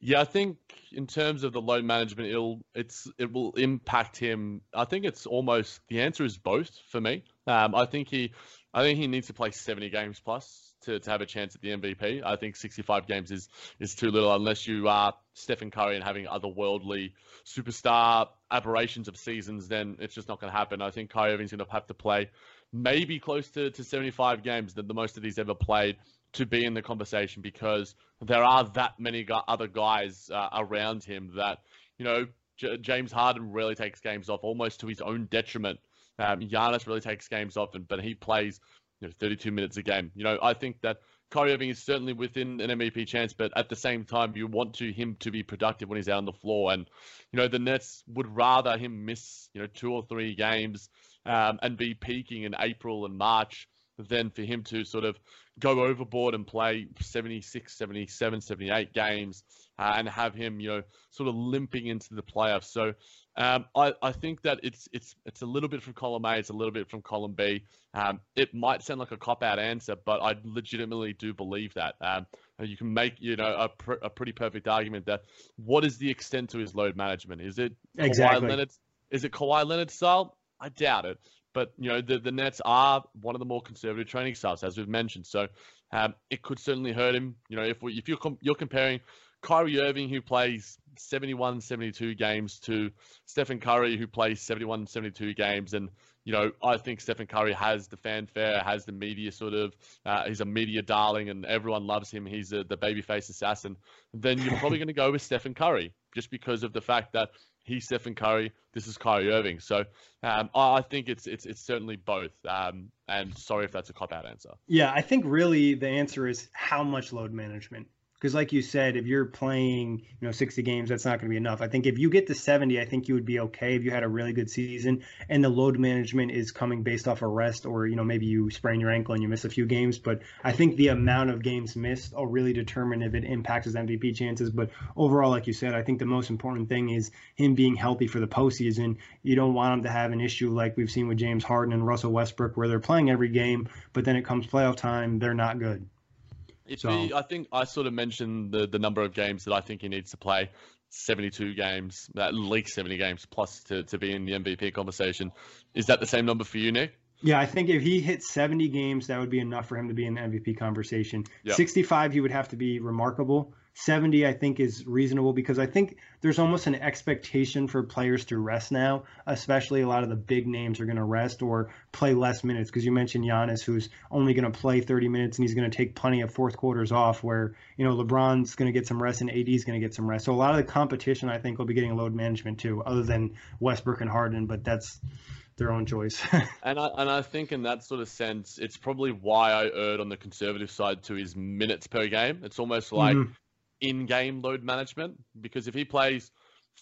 Yeah, I think in terms of the load management, it'll it's it will impact him. I think it's almost the answer is both for me. Um, I think he, I think he needs to play seventy games plus to, to have a chance at the MVP. I think sixty five games is is too little unless you are Stephen Curry and having otherworldly superstar aberrations of seasons. Then it's just not going to happen. I think Kyrie Irving's going to have to play maybe close to, to 75 games than the most of these ever played to be in the conversation because there are that many other guys uh, around him that, you know, J- James Harden really takes games off almost to his own detriment. Um, Giannis really takes games off, and, but he plays you know, 32 minutes a game. You know, I think that Kyrie Irving is certainly within an MVP chance, but at the same time, you want to him to be productive when he's out on the floor. And you know, the Nets would rather him miss you know two or three games um, and be peaking in April and March than for him to sort of go overboard and play 76, 77, 78 games uh, and have him, you know, sort of limping into the playoffs. So um, I, I think that it's it's it's a little bit from column A, it's a little bit from column B. Um, it might sound like a cop out answer, but I legitimately do believe that. Um, you can make you know a, pr- a pretty perfect argument that what is the extent to his load management? Is it exactly. Kawhi Leonard? Is it Kawhi Leonard style? I doubt it. But you know the the Nets are one of the more conservative training styles, as we've mentioned. So um, it could certainly hurt him. You know, if we, if you're com- you're comparing Kyrie Irving, who plays 71, 72 games, to Stephen Curry, who plays 71, 72 games, and you know, I think Stephen Curry has the fanfare, has the media sort of, uh, he's a media darling, and everyone loves him. He's a, the babyface assassin. Then you're probably going to go with Stephen Curry, just because of the fact that he's Stephen Curry. This is Kyrie Irving. So um, I, think it's it's it's certainly both. Um, and sorry if that's a cop out answer. Yeah, I think really the answer is how much load management because like you said if you're playing you know 60 games that's not going to be enough. I think if you get to 70 i think you would be okay if you had a really good season and the load management is coming based off a rest or you know maybe you sprain your ankle and you miss a few games. But i think the amount of games missed will really determine if it impacts his mvp chances. But overall like you said i think the most important thing is him being healthy for the postseason. You don't want him to have an issue like we've seen with james harden and russell westbrook where they're playing every game but then it comes playoff time they're not good if so, he, I think I sort of mentioned the the number of games that I think he needs to play. 72 games, at least 70 games plus to, to be in the MVP conversation. Is that the same number for you, Nick? Yeah, I think if he hit 70 games, that would be enough for him to be in the MVP conversation. Yep. 65, he would have to be remarkable. 70 I think is reasonable because I think there's almost an expectation for players to rest now, especially a lot of the big names are going to rest or play less minutes because you mentioned Giannis who's only going to play 30 minutes and he's going to take plenty of fourth quarters off where, you know, LeBron's going to get some rest and AD is going to get some rest. So a lot of the competition I think will be getting load management too other than Westbrook and Harden, but that's their own choice. and I and I think in that sort of sense, it's probably why I erred on the conservative side to his minutes per game. It's almost like mm-hmm in-game load management because if he plays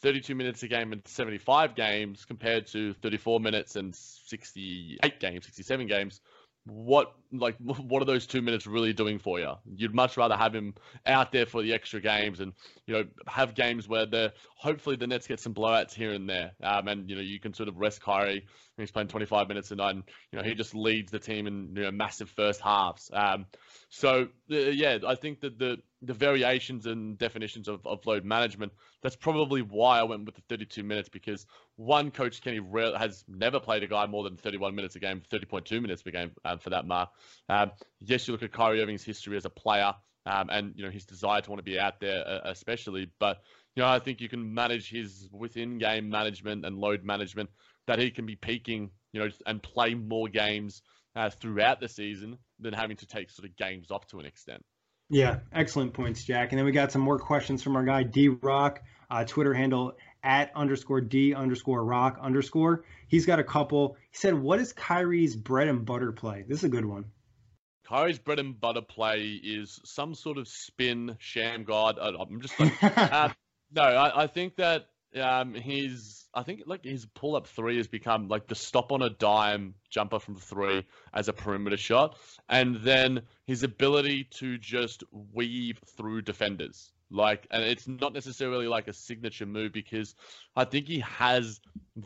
32 minutes a game in 75 games compared to 34 minutes and 68 games, 67 games, what like what are those two minutes really doing for you? You'd much rather have him out there for the extra games and you know have games where the hopefully the Nets get some blowouts here and there, um, and you know you can sort of rest Kyrie. He's playing 25 minutes a night, and you know he just leads the team in you know massive first halves. Um, so uh, yeah, I think that the the variations and definitions of, of load management. That's probably why I went with the 32 minutes because one coach Kenny has never played a guy more than 31 minutes a game, 30.2 minutes per game um, for that mark. Um, yes, you look at Kyrie Irving's history as a player um, and you know his desire to want to be out there, uh, especially. But you know I think you can manage his within game management and load management that he can be peaking, you know, and play more games uh, throughout the season than having to take sort of games off to an extent. Yeah, excellent points, Jack. And then we got some more questions from our guy D Rock, uh, Twitter handle at underscore D underscore Rock underscore. He's got a couple. He said, "What is Kyrie's bread and butter play?" This is a good one. Kyrie's bread and butter play is some sort of spin Shammgod. I'm just like, uh, no, I, I, think that um, he's I think like his pull up three has become like the stop on a dime jumper from three as a perimeter shot, and then his ability to just weave through defenders. Like, and it's not necessarily like a signature move because I think he has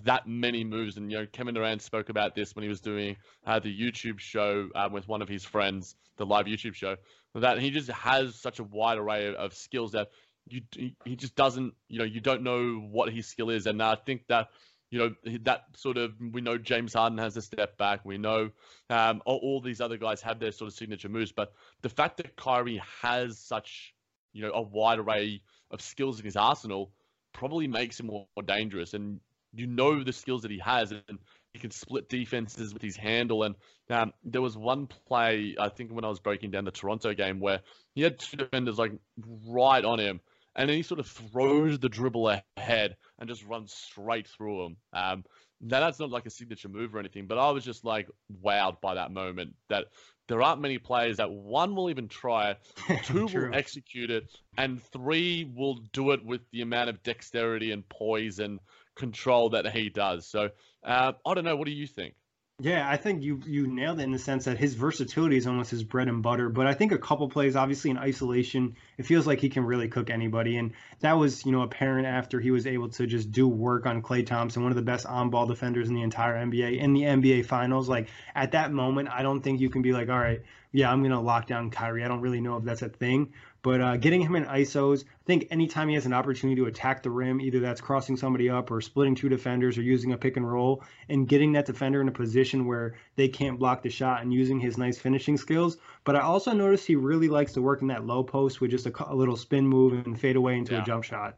that many moves. And, you know, Kevin Durant spoke about this when he was doing uh, the YouTube show um, with one of his friends, the live YouTube show, that he just has such a wide array of, of skills that you he just doesn't, you know, you don't know what his skill is. And I think that you know that sort of we know James Harden has a step back. We know um, all, all, these other guys have their sort of signature moves, but the fact that Kyrie has such you know a wide array of skills in his arsenal probably makes him more, more dangerous. And you know the skills that he has, and he can split defenses with his handle. And um, there was one play I think when I was breaking down the Toronto game where he had two defenders like right on him, and then he sort of throws the dribble ahead and just runs straight through them. Um, now that's not like a signature move or anything, but I was just like wowed by that moment. That there aren't many players that one will even try it, two will execute it, and three will do it with the amount of dexterity and poise and control that he does. So uh, I don't know. What do you think? Yeah, I think you you nailed it in the sense that his versatility is almost his bread and butter. But I think a couple plays, obviously in isolation, it feels like he can really cook anybody, and that was you know apparent after he was able to just do work on Klay Thompson, one of the best on-ball defenders in the entire NBA, in the NBA Finals. Like at that moment, I don't think you can be like, all right, yeah, I'm gonna lock down Kyrie. I don't really know if that's a thing, but uh, getting him in ISOs, I think anytime he has an opportunity to attack the rim, either that's crossing somebody up or splitting two defenders or using a pick and roll, and getting that defender in a position where they can't block the shot and using his nice finishing skills. But I also noticed he really likes to work in that low post with just a, a little spin move and fade away into yeah. a jump shot.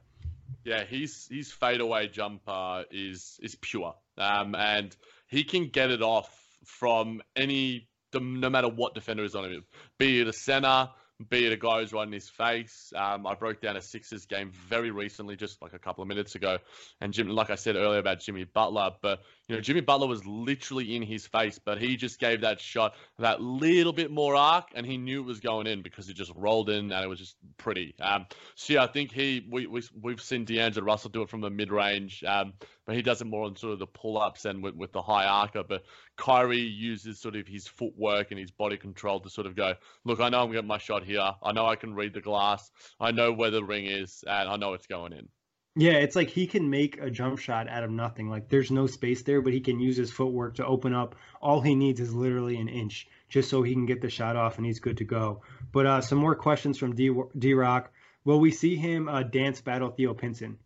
Yeah, his his fadeaway jumper is is pure, um, and he can get it off from any no matter what defender is on him, be it a center, be it a guy who's right in his face. Um, I broke down a Sixers game very recently, just like a couple of minutes ago, and Jim, like I said earlier about Jimmy Butler, but you know Jimmy Butler was literally in his face, but he just gave that shot that little bit more arc, and he knew it was going in because it just rolled in and it was just pretty. Um, so yeah, I think he we, we we've seen D'Angelo Russell do it from the mid range, um, but he does it more on sort of the pull ups and with, with the high arcer. But Kyrie uses sort of his footwork and his body control to sort of go, look, I know I'm getting my shot here. I know I can read the glass. I know where the ring is, and I know it's going in. Yeah, it's like he can make a jump shot out of nothing. Like there's no space there, but he can use his footwork to open up. All he needs is literally an inch just so he can get the shot off and he's good to go. But uh, some more questions from D Rock. Will we see him uh, dance battle Theo Pinson?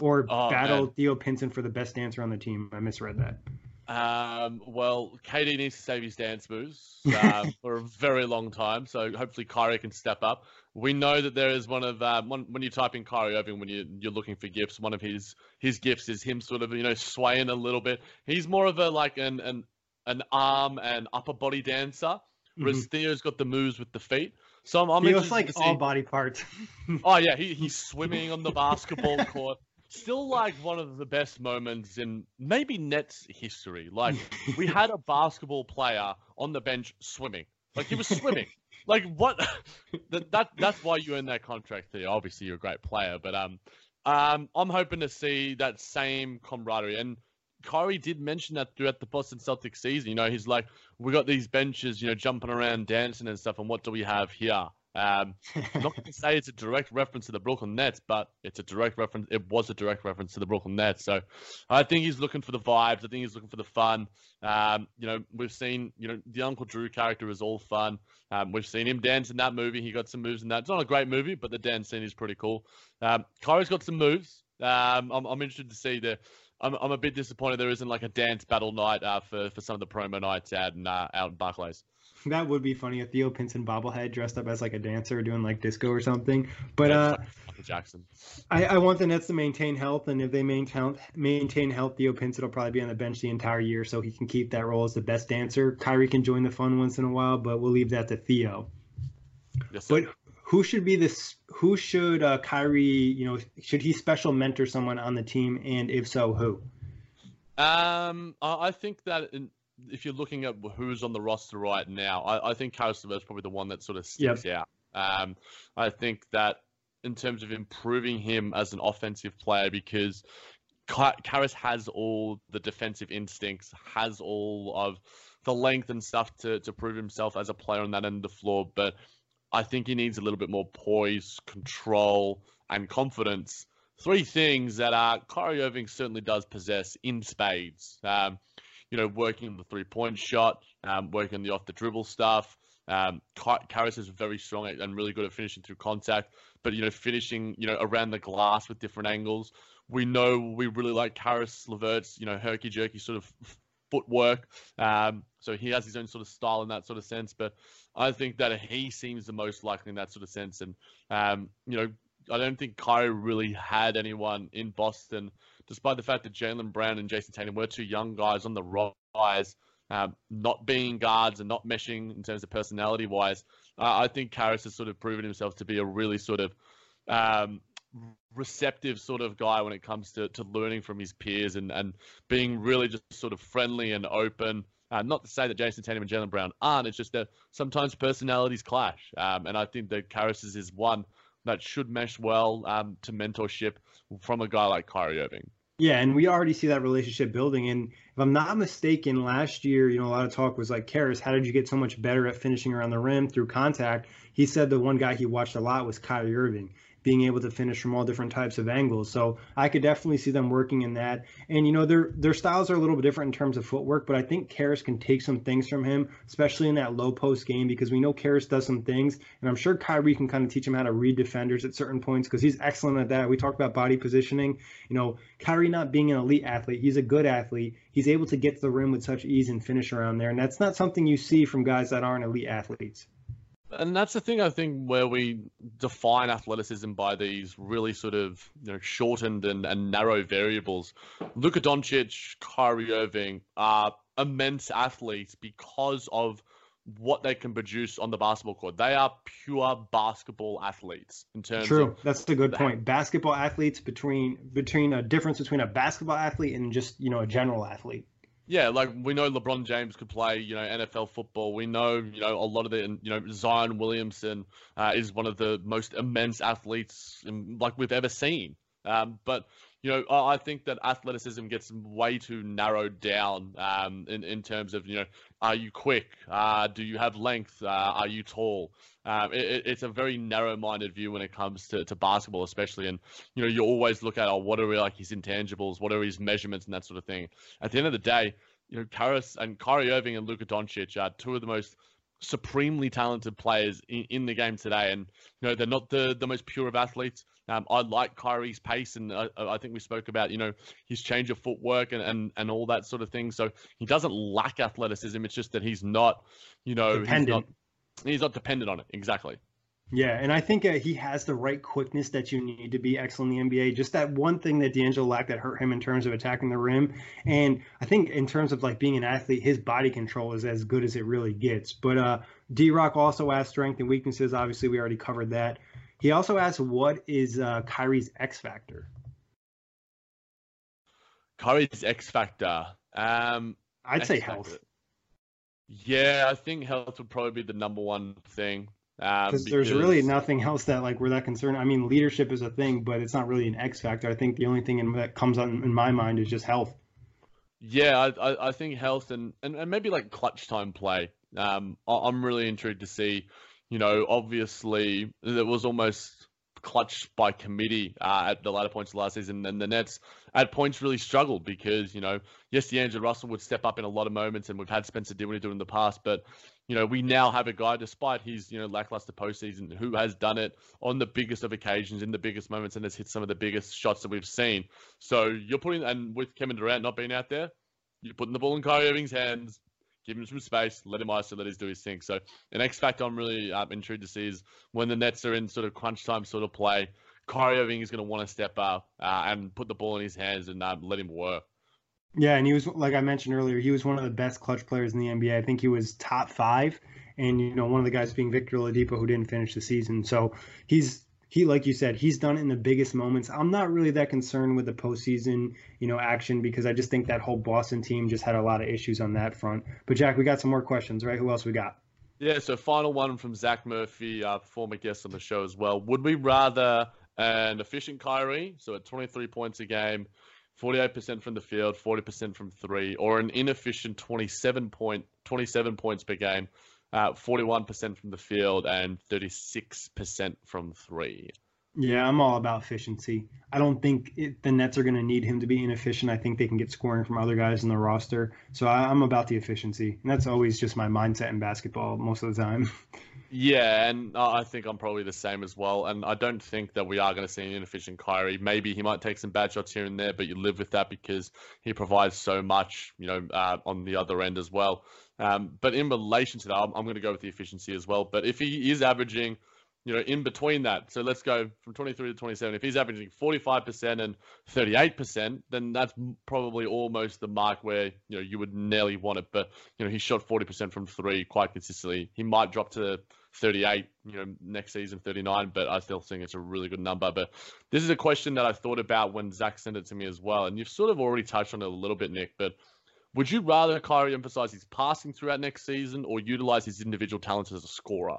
Or oh, battle man. Theo Pinson for the best dancer on the team? I misread that. Um, well, KD needs to save his dance moves uh, for a very long time, so hopefully Kyrie can step up. We know that there is one of um, one, when you type in Kyrie Irving when you, you're looking for gifts. One of his his gifts is him sort of you know swaying a little bit. He's more of a like an an an arm and upper body dancer, whereas mm-hmm. Theo's got the moves with the feet. So I'm, I'm Theo's like all body parts. oh yeah, he, he's swimming on the basketball court still like one of the best moments in maybe Nets history. Like we had a basketball player on the bench swimming. Like he was swimming. Like what? that, that that's why you earn that contract there. Obviously, you're a great player, but um, um, I'm hoping to see that same camaraderie. And Kyrie did mention that throughout the Boston Celtics season. You know, he's like, we got these benches, you know, jumping around, dancing and stuff. And what do we have here? Um, not going to say it's a direct reference to the Brooklyn Nets, but it's a direct reference. It was a direct reference to the Brooklyn Nets. So I think he's looking for the vibes. I think he's looking for the fun. Um, you know, we've seen, you know, the Uncle Drew character is all fun. Um, we've seen him dance in that movie. He got some moves in that. It's not a great movie, but the dance scene is pretty cool. Um, Kyrie's got some moves. Um, I'm, I'm interested to see the. I'm, I'm a bit disappointed there isn't like a dance battle night uh, for for some of the promo nights out in uh, out in Barclays. That would be funny. A Theo Pinson bobblehead dressed up as like a dancer doing like disco or something. But uh, Jackson. I, I want the Nets to maintain health, and if they maintain maintain health, Theo Pinson will probably be on the bench the entire year, so he can keep that role as the best dancer. Kyrie can join the fun once in a while, but we'll leave that to Theo. Yes, sir. But who should be this? Who should uh, Kyrie? You know, should he special mentor someone on the team, and if so, who? Um, I think that in, if you're looking at who's on the roster right now, I, I think Caris is probably the one that sort of sticks yep. out. Um, I think that in terms of improving him as an offensive player, because Caris has all the defensive instincts, has all of the length and stuff to, to prove himself as a player on that end of the floor, but I think he needs a little bit more poise, control, and confidence. Three things that uh, Kyrie Irving certainly does possess in spades. Um, you know, working the three point shot, um, working the off the dribble stuff. Um, Caris is very strong and really good at finishing through contact, but you know, finishing you know around the glass with different angles. We know we really like Caris LeVert's you know herky jerky sort of footwork. Um, so he has his own sort of style in that sort of sense. But I think that he seems the most likely in that sort of sense. And um, you know, I don't think Kyrie really had anyone in Boston, despite the fact that Jaylen Brown and Jayson Tatum were two young guys on the rise. Um, not being guards and not meshing in terms of personality wise, uh, I think Caris has sort of proven himself to be a really sort of um, receptive sort of guy when it comes to, to learning from his peers and, and being really just sort of friendly and open. Uh, not to say that Jayson Tatum and Jaylen Brown aren't, it's just that sometimes personalities clash. Um, and I think that Caris is one that should mesh well um, to mentorship from a guy like Kyrie Irving. Yeah, and we already see that relationship building. And if I'm not mistaken, last year, you know, a lot of talk was like, Caris, how did you get so much better at finishing around the rim through contact? He said the one guy he watched a lot was Kyrie Irving being able to finish from all different types of angles. So I could definitely see them working in that. And you know, their their styles are a little bit different in terms of footwork, but I think Caris can take some things from him, especially in that low post game, because we know Caris does some things, and I'm sure Kyrie can kind of teach him how to read defenders at certain points because he's excellent at that. We talked about body positioning. You know, Kyrie not being an elite athlete, he's a good athlete. He's able to get to the rim with such ease and finish around there, and that's not something you see from guys that aren't elite athletes and that's the thing I think where we define athleticism by these really sort of you know shortened and, and narrow variables. Luka Doncic, Kyrie Irving are immense athletes because of what they can produce on the basketball court. They are pure basketball athletes in terms True. That's a good point. Basketball athletes between between a difference between a basketball athlete and just, you know, a general athlete. Yeah, like we know LeBron James could play, you know, NFL football. We know, you know, a lot of the, you know, Zion Williamson uh, is one of the most immense athletes in, like we've ever seen. Um, but you know, I think that athleticism gets way too narrowed down um, in in terms of you know, are you quick? Uh, do you have length? Uh, are you tall? Um, it, it's a very narrow-minded view when it comes to, to basketball, especially. And you know, you always look at oh, what are we like his intangibles? What are his measurements and that sort of thing. At the end of the day, you know, Caris and Kyrie Irving and Luka Doncic are two of the most supremely talented players in, in the game today. And you know, they're not the the most pure of athletes. Um, I like Kyrie's pace, and I, I, think we spoke about you know his change of footwork and, and, and all that sort of thing. So he doesn't lack athleticism. It's just that he's not, you know, dependent. He's not, he's not dependent on it. Exactly. Yeah, and I think uh, he has the right quickness that you need to be excellent in the NBA. Just that one thing that D'Angelo lacked that hurt him in terms of attacking the rim. And I think in terms of like being an athlete, his body control is as good as it really gets. But uh, D Rock also asked strength and weaknesses. Obviously, we already covered that. He also asked, what is uh, Kyrie's X factor? Kyrie's X factor. Um, I'd X say health. Yeah, I think health would probably be the number one thing. Um, because there's really nothing else that like we're that concerned. I mean, leadership is a thing, but it's not really an X factor. I think the only thing in, that comes on in my mind is just health. Yeah, I, I think health and, and, and maybe like clutch time play. Um, I'm really intrigued to see. You know, obviously there was almost clutch by committee uh, at the latter points of last season, and the Nets at points really struggled because you know, yes, D'Angelo Russell would step up in a lot of moments, and we've had Spencer Dinwiddie do it in the past, but you know, we now have a guy, despite his, you know, lackluster postseason, who has done it on the biggest of occasions, in the biggest moments, and has hit some of the biggest shots that we've seen. So you're putting, and with Kevin Durant not being out there, you're putting the ball in Kyrie Irving's hands, give him some space, let him isolate, let him do his thing. So an X factor I'm really um, intrigued to see is when the Nets are in sort of crunch time sort of play, Kyrie Irving is going to want to step up uh, and put the ball in his hands and um, let him work. Yeah, and he was like I mentioned earlier, he was one of the best clutch players in the NBA. I think he was top five, and you know one of the guys being Victor Oladipo, who didn't finish the season. So he's he, like you said, he's done it in the biggest moments. I'm not really that concerned with the postseason, you know, action because I just think that whole Boston team just had a lot of issues on that front. But Jack, we got some more questions, right? Who else we got? Yeah, so final one from Zach Murphy, uh, former guest on the show as well. Would we rather an efficient Kyrie, so at 23 points a game, 48% from the field, 40% from three, or an inefficient 27 point 27 points per game, uh, 41% from the field, and 36% from three. Yeah, I'm all about efficiency. I don't think it, the Nets are going to need him to be inefficient. I think they can get scoring from other guys in the roster. So I, am about the efficiency. And that's always just my mindset in basketball most of the time. Yeah, and I think I'm probably the same as well. And I don't think that we are going to see an inefficient Kyrie. Maybe he might take some bad shots here and there, but you live with that because he provides so much, you know, uh, on the other end as well. Um, but in relation to that, I'm, I'm going to go with the efficiency as well. But if he is averaging you know, in between that. So let's go from 23 to 27. If he's averaging 45% and 38%, then that's probably almost the mark where, you know, you would nearly want it. But, you know, he shot 40% from three quite consistently. He might drop to 38, you know, next season 39, but I still think it's a really good number. But this is a question that I thought about when Zach sent it to me as well. And you've sort of already touched on it a little bit, Nick, but would you rather Kyrie emphasize his passing throughout next season or utilize his individual talents as a scorer?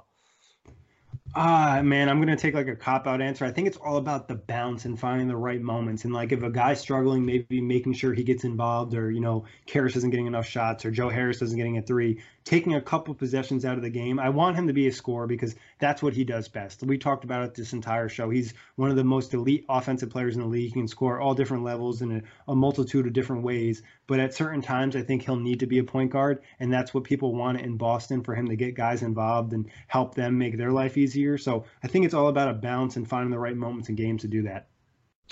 Ah, man, I'm gonna take like a cop out answer. I think it's all about the bounce and finding the right moments. And like if a guy's struggling, maybe making sure he gets involved, or you know, Caris isn't getting enough shots, or Joe Harris isn't getting a three taking a couple possessions out of the game. I want him to be a scorer because that's what he does best. We talked about it this entire show. He's one of the most elite offensive players in the league. He can score all different levels in a, a multitude of different ways. But at certain times, I think he'll need to be a point guard, and that's what people want in Boston for him to get guys involved and help them make their life easier. So I think it's all about a balance and finding the right moments in games to do that.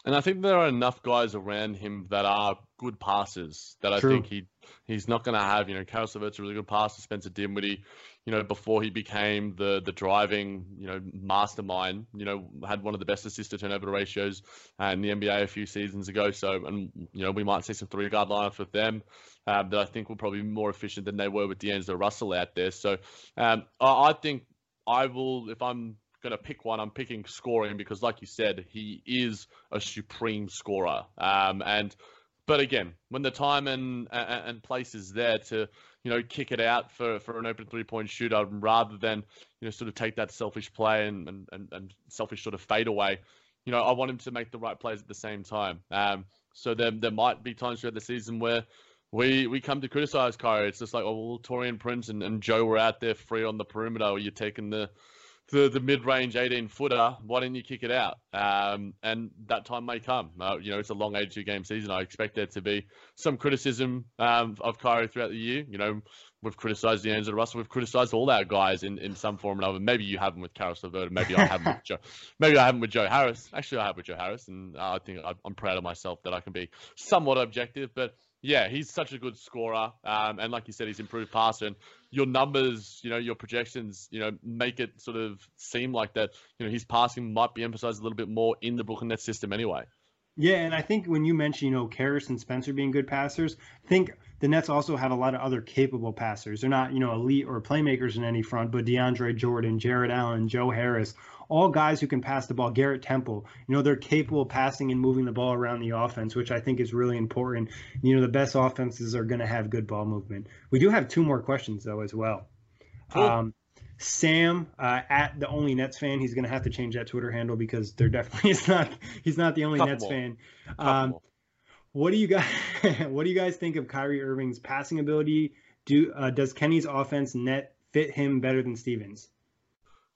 And I think there are enough guys around him that are good passes that I think he he's not going to have. You know, LeVert's a really good passer. Spencer Dinwiddie, you know, before he became the the driving, you know, mastermind, you know, had one of the best assist to turnover ratios in the NBA a few seasons ago. So, and you know, we might see some three guard lineups with them um, that I think will probably be more efficient than they were with D'Angelo Russell out there. So, um, I, I think I will if I'm going to pick one, I'm picking scoring because, like you said, he is a supreme scorer. Um, and but again, when the time and and place is there to you know kick it out for, for an open three point shooter, rather than you know sort of take that selfish play and, and, and, and selfish sort of fade away, you know I want him to make the right plays at the same time. Um, so there there might be times throughout the season where we we come to criticize Kyrie. It's just like, oh, well, Taurean Prince and, and Joe were out there free on the perimeter, or you're taking the the, the mid-range 18 footer, why didn't you kick it out? Um, and that time may come. Uh, you know, it's a long 82 game season. I expect there to be some criticism um, of Kyrie throughout the year. You know, we've criticized D'Angelo Russell. We've criticized all our guys in, in some form or another. Maybe you haven't with Caris LeVert. Maybe I haven't with Joe. Maybe I haven't with Joe Harris. Actually, I have with Joe Harris, and I think I'm proud of myself that I can be somewhat objective. But yeah, he's such a good scorer, um, and like you said, he's improved passer. And your numbers, you know, your projections, you know, make it sort of seem like that. You know, his passing might be emphasized a little bit more in the Brooklyn Nets system anyway. Yeah, and I think when you mention, you know, Caris and Spencer being good passers, I think the Nets also have a lot of other capable passers. They're not, you know, elite or playmakers in any front, but DeAndre Jordan, Jarrett Allen, Joe Harris, all guys who can pass the ball. Garrett Temple, you know, they're capable of passing and moving the ball around the offense, which I think is really important. You know, the best offenses are going to have good ball movement. We do have two more questions though as well. Cool. Um, Sam uh, at the only Nets fan. He's going to have to change that Twitter handle because there definitely is not. He's not the only Couple Nets fan. Um, what do you guys What do you guys think of Kyrie Irving's passing ability? Do uh, does Kenny's offense net fit him better than Stevens?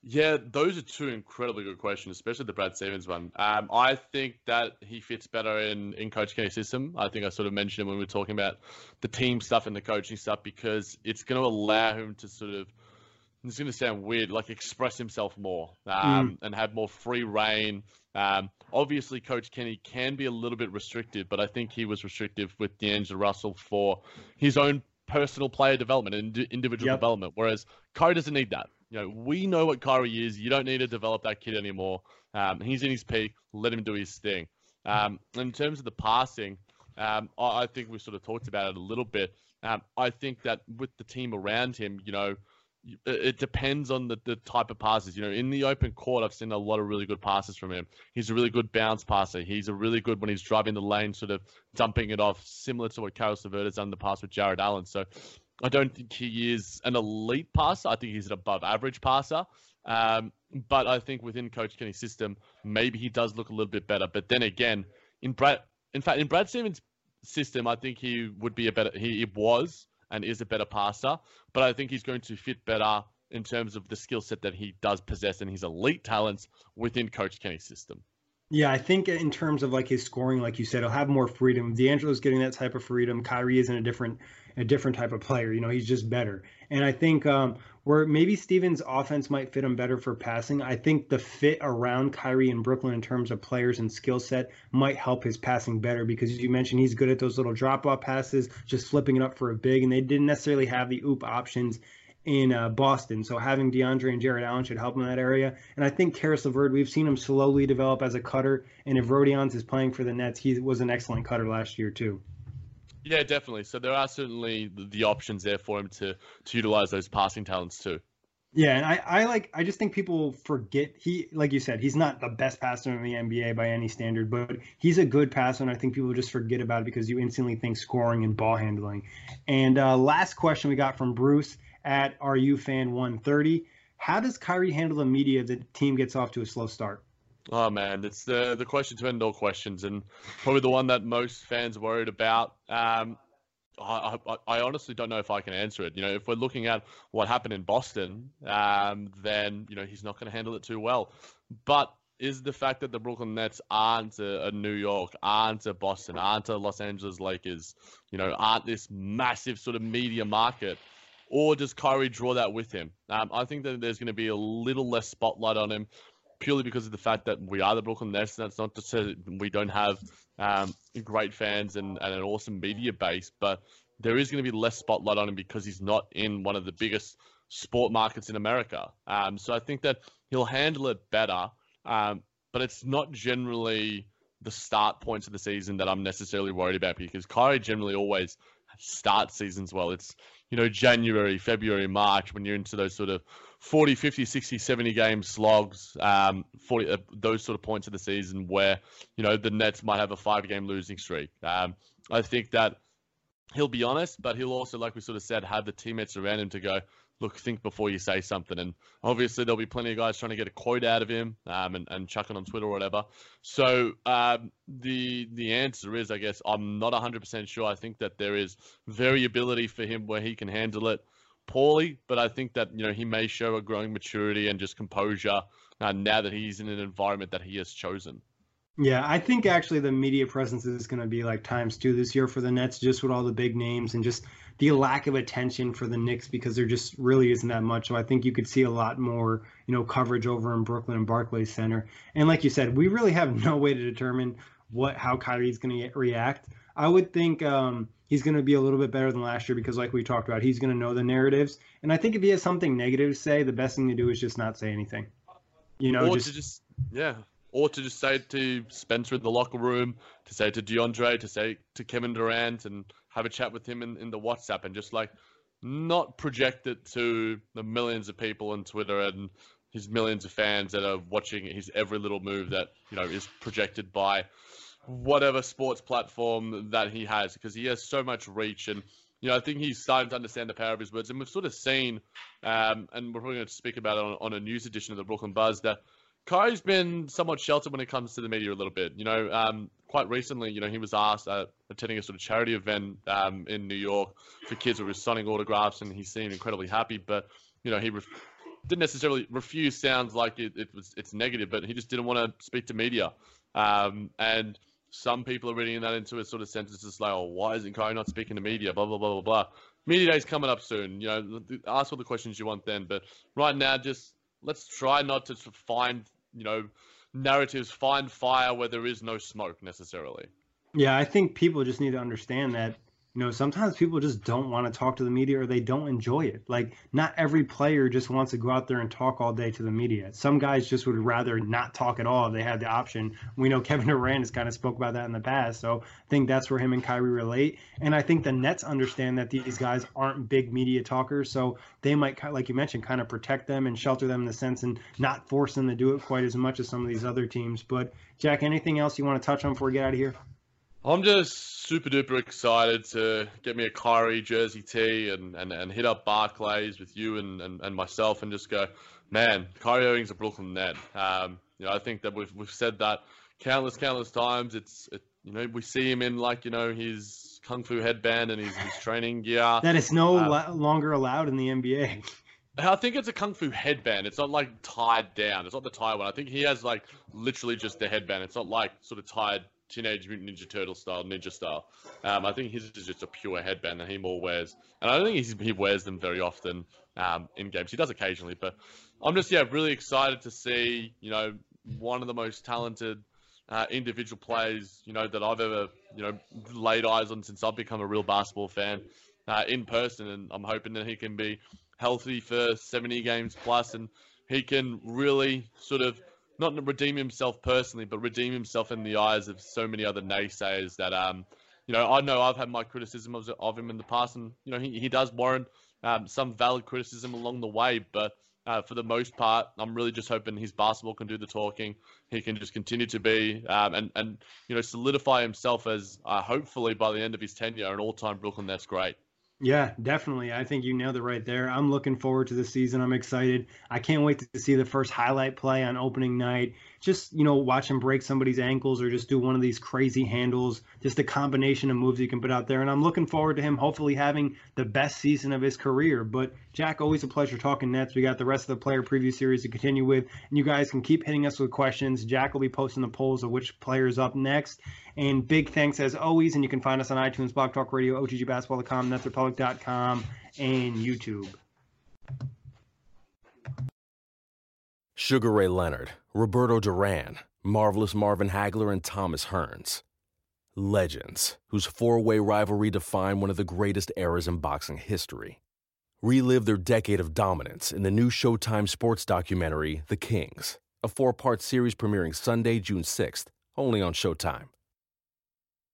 Yeah, those are two incredibly good questions, especially the Brad Stevens one. Um, I think that he fits better in, in Coach Kenny's system. I think I sort of mentioned when we were talking about the team stuff and the coaching stuff because it's going to allow him to sort of, it's going to sound weird, like express himself more um, mm. and have more free reign. Um, obviously, Coach Kenny can be a little bit restrictive, but I think he was restrictive with D'Angelo Russell for his own personal player development and individual yep. development, whereas Kyrie doesn't need that. You know, we know what Kyrie is. You don't need to develop that kid anymore. Um, he's in his peak. Let him do his thing. Um, in terms of the passing, um, I, I, think we sort of talked about it a little bit. Um, I think that with the team around him, you know, it depends on the, the type of passes. You know, in the open court, I've seen a lot of really good passes from him. He's a really good bounce passer. He's a really good when he's driving the lane, sort of dumping it off, similar to what Caris LeVert has done in the past with Jarrett Allen. So I don't think he is an elite passer. I think he's an above average passer. Um, but I think within Coach Kenny's system, maybe he does look a little bit better. But then again, in Brad in fact, in Brad Stevens' system, I think he would be a better. He, he was and is a better passer, but I think he's going to fit better in terms of the skill set that he does possess and his elite talents within Coach Kenny's system. Yeah, I think in terms of like his scoring, like you said, he'll have more freedom. D'Angelo's getting that type of freedom. Kyrie isn't a different a different type of player. You know, he's just better. And I think um, where maybe Stevens' offense might fit him better for passing, I think the fit around Kyrie in Brooklyn in terms of players and skill set might help his passing better because as you mentioned, he's good at those little drop off passes, just flipping it up for a big, and they didn't necessarily have the oop options in uh, Boston. So having DeAndre and Jarrett Allen should help him in that area. And I think Caris LeVert, we've seen him slowly develop as a cutter. And if Rodions is playing for the Nets, he was an excellent cutter last year too. Yeah, definitely. So there are certainly the options there for him to to utilize those passing talents too. Yeah, and I, I like I just think people forget he like you said, he's not the best passer in the NBA by any standard, but he's a good passer, and I think people just forget about it because you instantly think scoring and ball handling. And uh, last question we got from Bruce at RU fan 130. How does Kyrie handle the media if the team gets off to a slow start? Oh man, it's the the question to end all questions, and probably the one that most fans worried about. Um, I, I, I, honestly don't know if I can answer it. You know, if we're looking at what happened in Boston, um, then you know he's not going to handle it too well. But is the fact that the Brooklyn Nets aren't a, a, New York, aren't a Boston, aren't a Los Angeles Lakers, you know, aren't this massive sort of media market, or does Kyrie draw that with him? Um, I think that there's going to be a little less spotlight on him purely because of the fact that we are the Brooklyn Nets. And that's not to say we don't have um, great fans and, and, an awesome media base, but there is going to be less spotlight on him because he's not in one of the biggest sport markets in America. Um, so I think that he'll handle it better, um, but it's not generally the start points of the season that I'm necessarily worried about because Kyrie generally always starts seasons well. It's you know, January, February, March, when you're into those sort of 40, 50, 60, 70 game slogs, um, 40, uh, those sort of points of the season where, you know, the Nets might have a five game losing streak. Um, I think that he'll be honest, but he'll also, like we sort of said, have the teammates around him to go, look, think before you say something. And obviously, there'll be plenty of guys trying to get a quote out of him um, and, and chuck it on Twitter or whatever. So um, the the answer is, I guess, I'm not 100% sure. I think that there is variability for him where he can handle it poorly, but I think that you know he may show a growing maturity and just composure uh, now that he's in an environment that he has chosen. Yeah, I think actually the media presence is going to be like times two this year for the Nets, just with all the big names and just the lack of attention for the Knicks because there just really isn't that much. So I think you could see a lot more, you know, coverage over in Brooklyn and Barclays Center. And like you said, we really have no way to determine what how Kyrie's going to react. I would think um, he's going to be a little bit better than last year because, like we talked about, he's going to know the narratives. And I think if he has something negative to say, the best thing to do is just not say anything. You know, or just, to just yeah, or to just say to Spencer in the locker room, to say to DeAndre, to say to Kevin Durant, and have a chat with him in, in the WhatsApp, and just like not project it to the millions of people on Twitter and his millions of fans that are watching his every little move that you know is projected by whatever sports platform that he has because he has so much reach and you know I think he's starting to understand the power of his words and we've sort of seen um, and we're probably going to speak about it on, on a news edition of the Brooklyn Buzz that Kyrie's been somewhat sheltered when it comes to the media a little bit. You know, um, quite recently, you know, he was asked uh, attending a sort of charity event um, in New York for kids who were signing autographs, and he seemed incredibly happy. But you know, he ref- didn't necessarily refuse. Sounds like it, it, was it's negative, but he just didn't want to speak to media. Um, and some people are reading that into a sort of sentences like, "Oh, why isn't Kyrie not speaking to media?" Blah blah blah blah blah. Media day's coming up soon. You know, ask all the questions you want then. But right now, just let's try not to find you know narratives find fire where there is no smoke necessarily. Yeah, I think people just need to understand that you know, sometimes people just don't want to talk to the media or they don't enjoy it. Like, not every player just wants to go out there and talk all day to the media. Some guys just would rather not talk at all if they had the option. We know Kevin Durant has kind of spoke about that in the past. So I think that's where him and Kyrie relate. And I think the Nets understand that these guys aren't big media talkers. So they might, like you mentioned, kind of protect them and shelter them in the sense and not force them to do it quite as much as some of these other teams. But, Jack, anything else you want to touch on before we get out of here? I'm just super duper excited to get me a Kyrie jersey tee and, and, and hit up Barclays with you and, and, and myself and just go, man, Kyrie Irving's a Brooklyn net. Um, you know, I think that we've, we've said that countless, countless times. It's it, you know, we see him in like you know his kung fu headband and his, his training gear. That is no Uh, la- longer allowed in the NBA. I think it's a kung fu headband. It's not like tied down. It's not the tie one. I think he has like literally just the headband. It's not like sort of tied Teenage Mutant Ninja Turtle style, ninja style. Um, I think his is just a pure headband that he more wears, and I don't think he wears them very often um, in games. He does occasionally, but I'm just yeah really excited to see you know one of the most talented uh, individual players you know that I've ever you know laid eyes on since I've become a real basketball fan uh, in person, and I'm hoping that he can be healthy for 70 games plus, and he can really sort of not redeem himself personally, but redeem himself in the eyes of so many other naysayers that um, you know, I know I've had my criticism of, of him in the past, and you know, he, he does warrant um, some valid criticism along the way, but. Uh, for the most part, I'm really just hoping his basketball can do the talking. He can just continue to be um, and and you know solidify himself as uh, hopefully by the end of his tenure an all-time Brooklyn Nets great. Yeah, definitely. I think you nailed it right there. I'm looking forward to the season. I'm excited. I can't wait to see the first highlight play on opening night. Just, you know, watch him break somebody's ankles or just do one of these crazy handles. Just a combination of moves he can put out there. And I'm looking forward to him hopefully having the best season of his career. But, Jack, always a pleasure talking Nets. We got the rest of the player preview series to continue with. And you guys can keep hitting us with questions. Jack will be posting the polls of which player is up next. And big thanks as always. And you can find us on iTunes, Blog Talk Radio, OTGBasketball.com, NetsRepublic.com, and YouTube. Sugar Ray Leonard, Roberto Duran, Marvelous Marvin Hagler, and Thomas Hearns. Legends, whose four way rivalry defined one of the greatest eras in boxing history. Relive their decade of dominance in the new Showtime sports documentary, The Kings, a four part series premiering Sunday, June 6th, only on Showtime.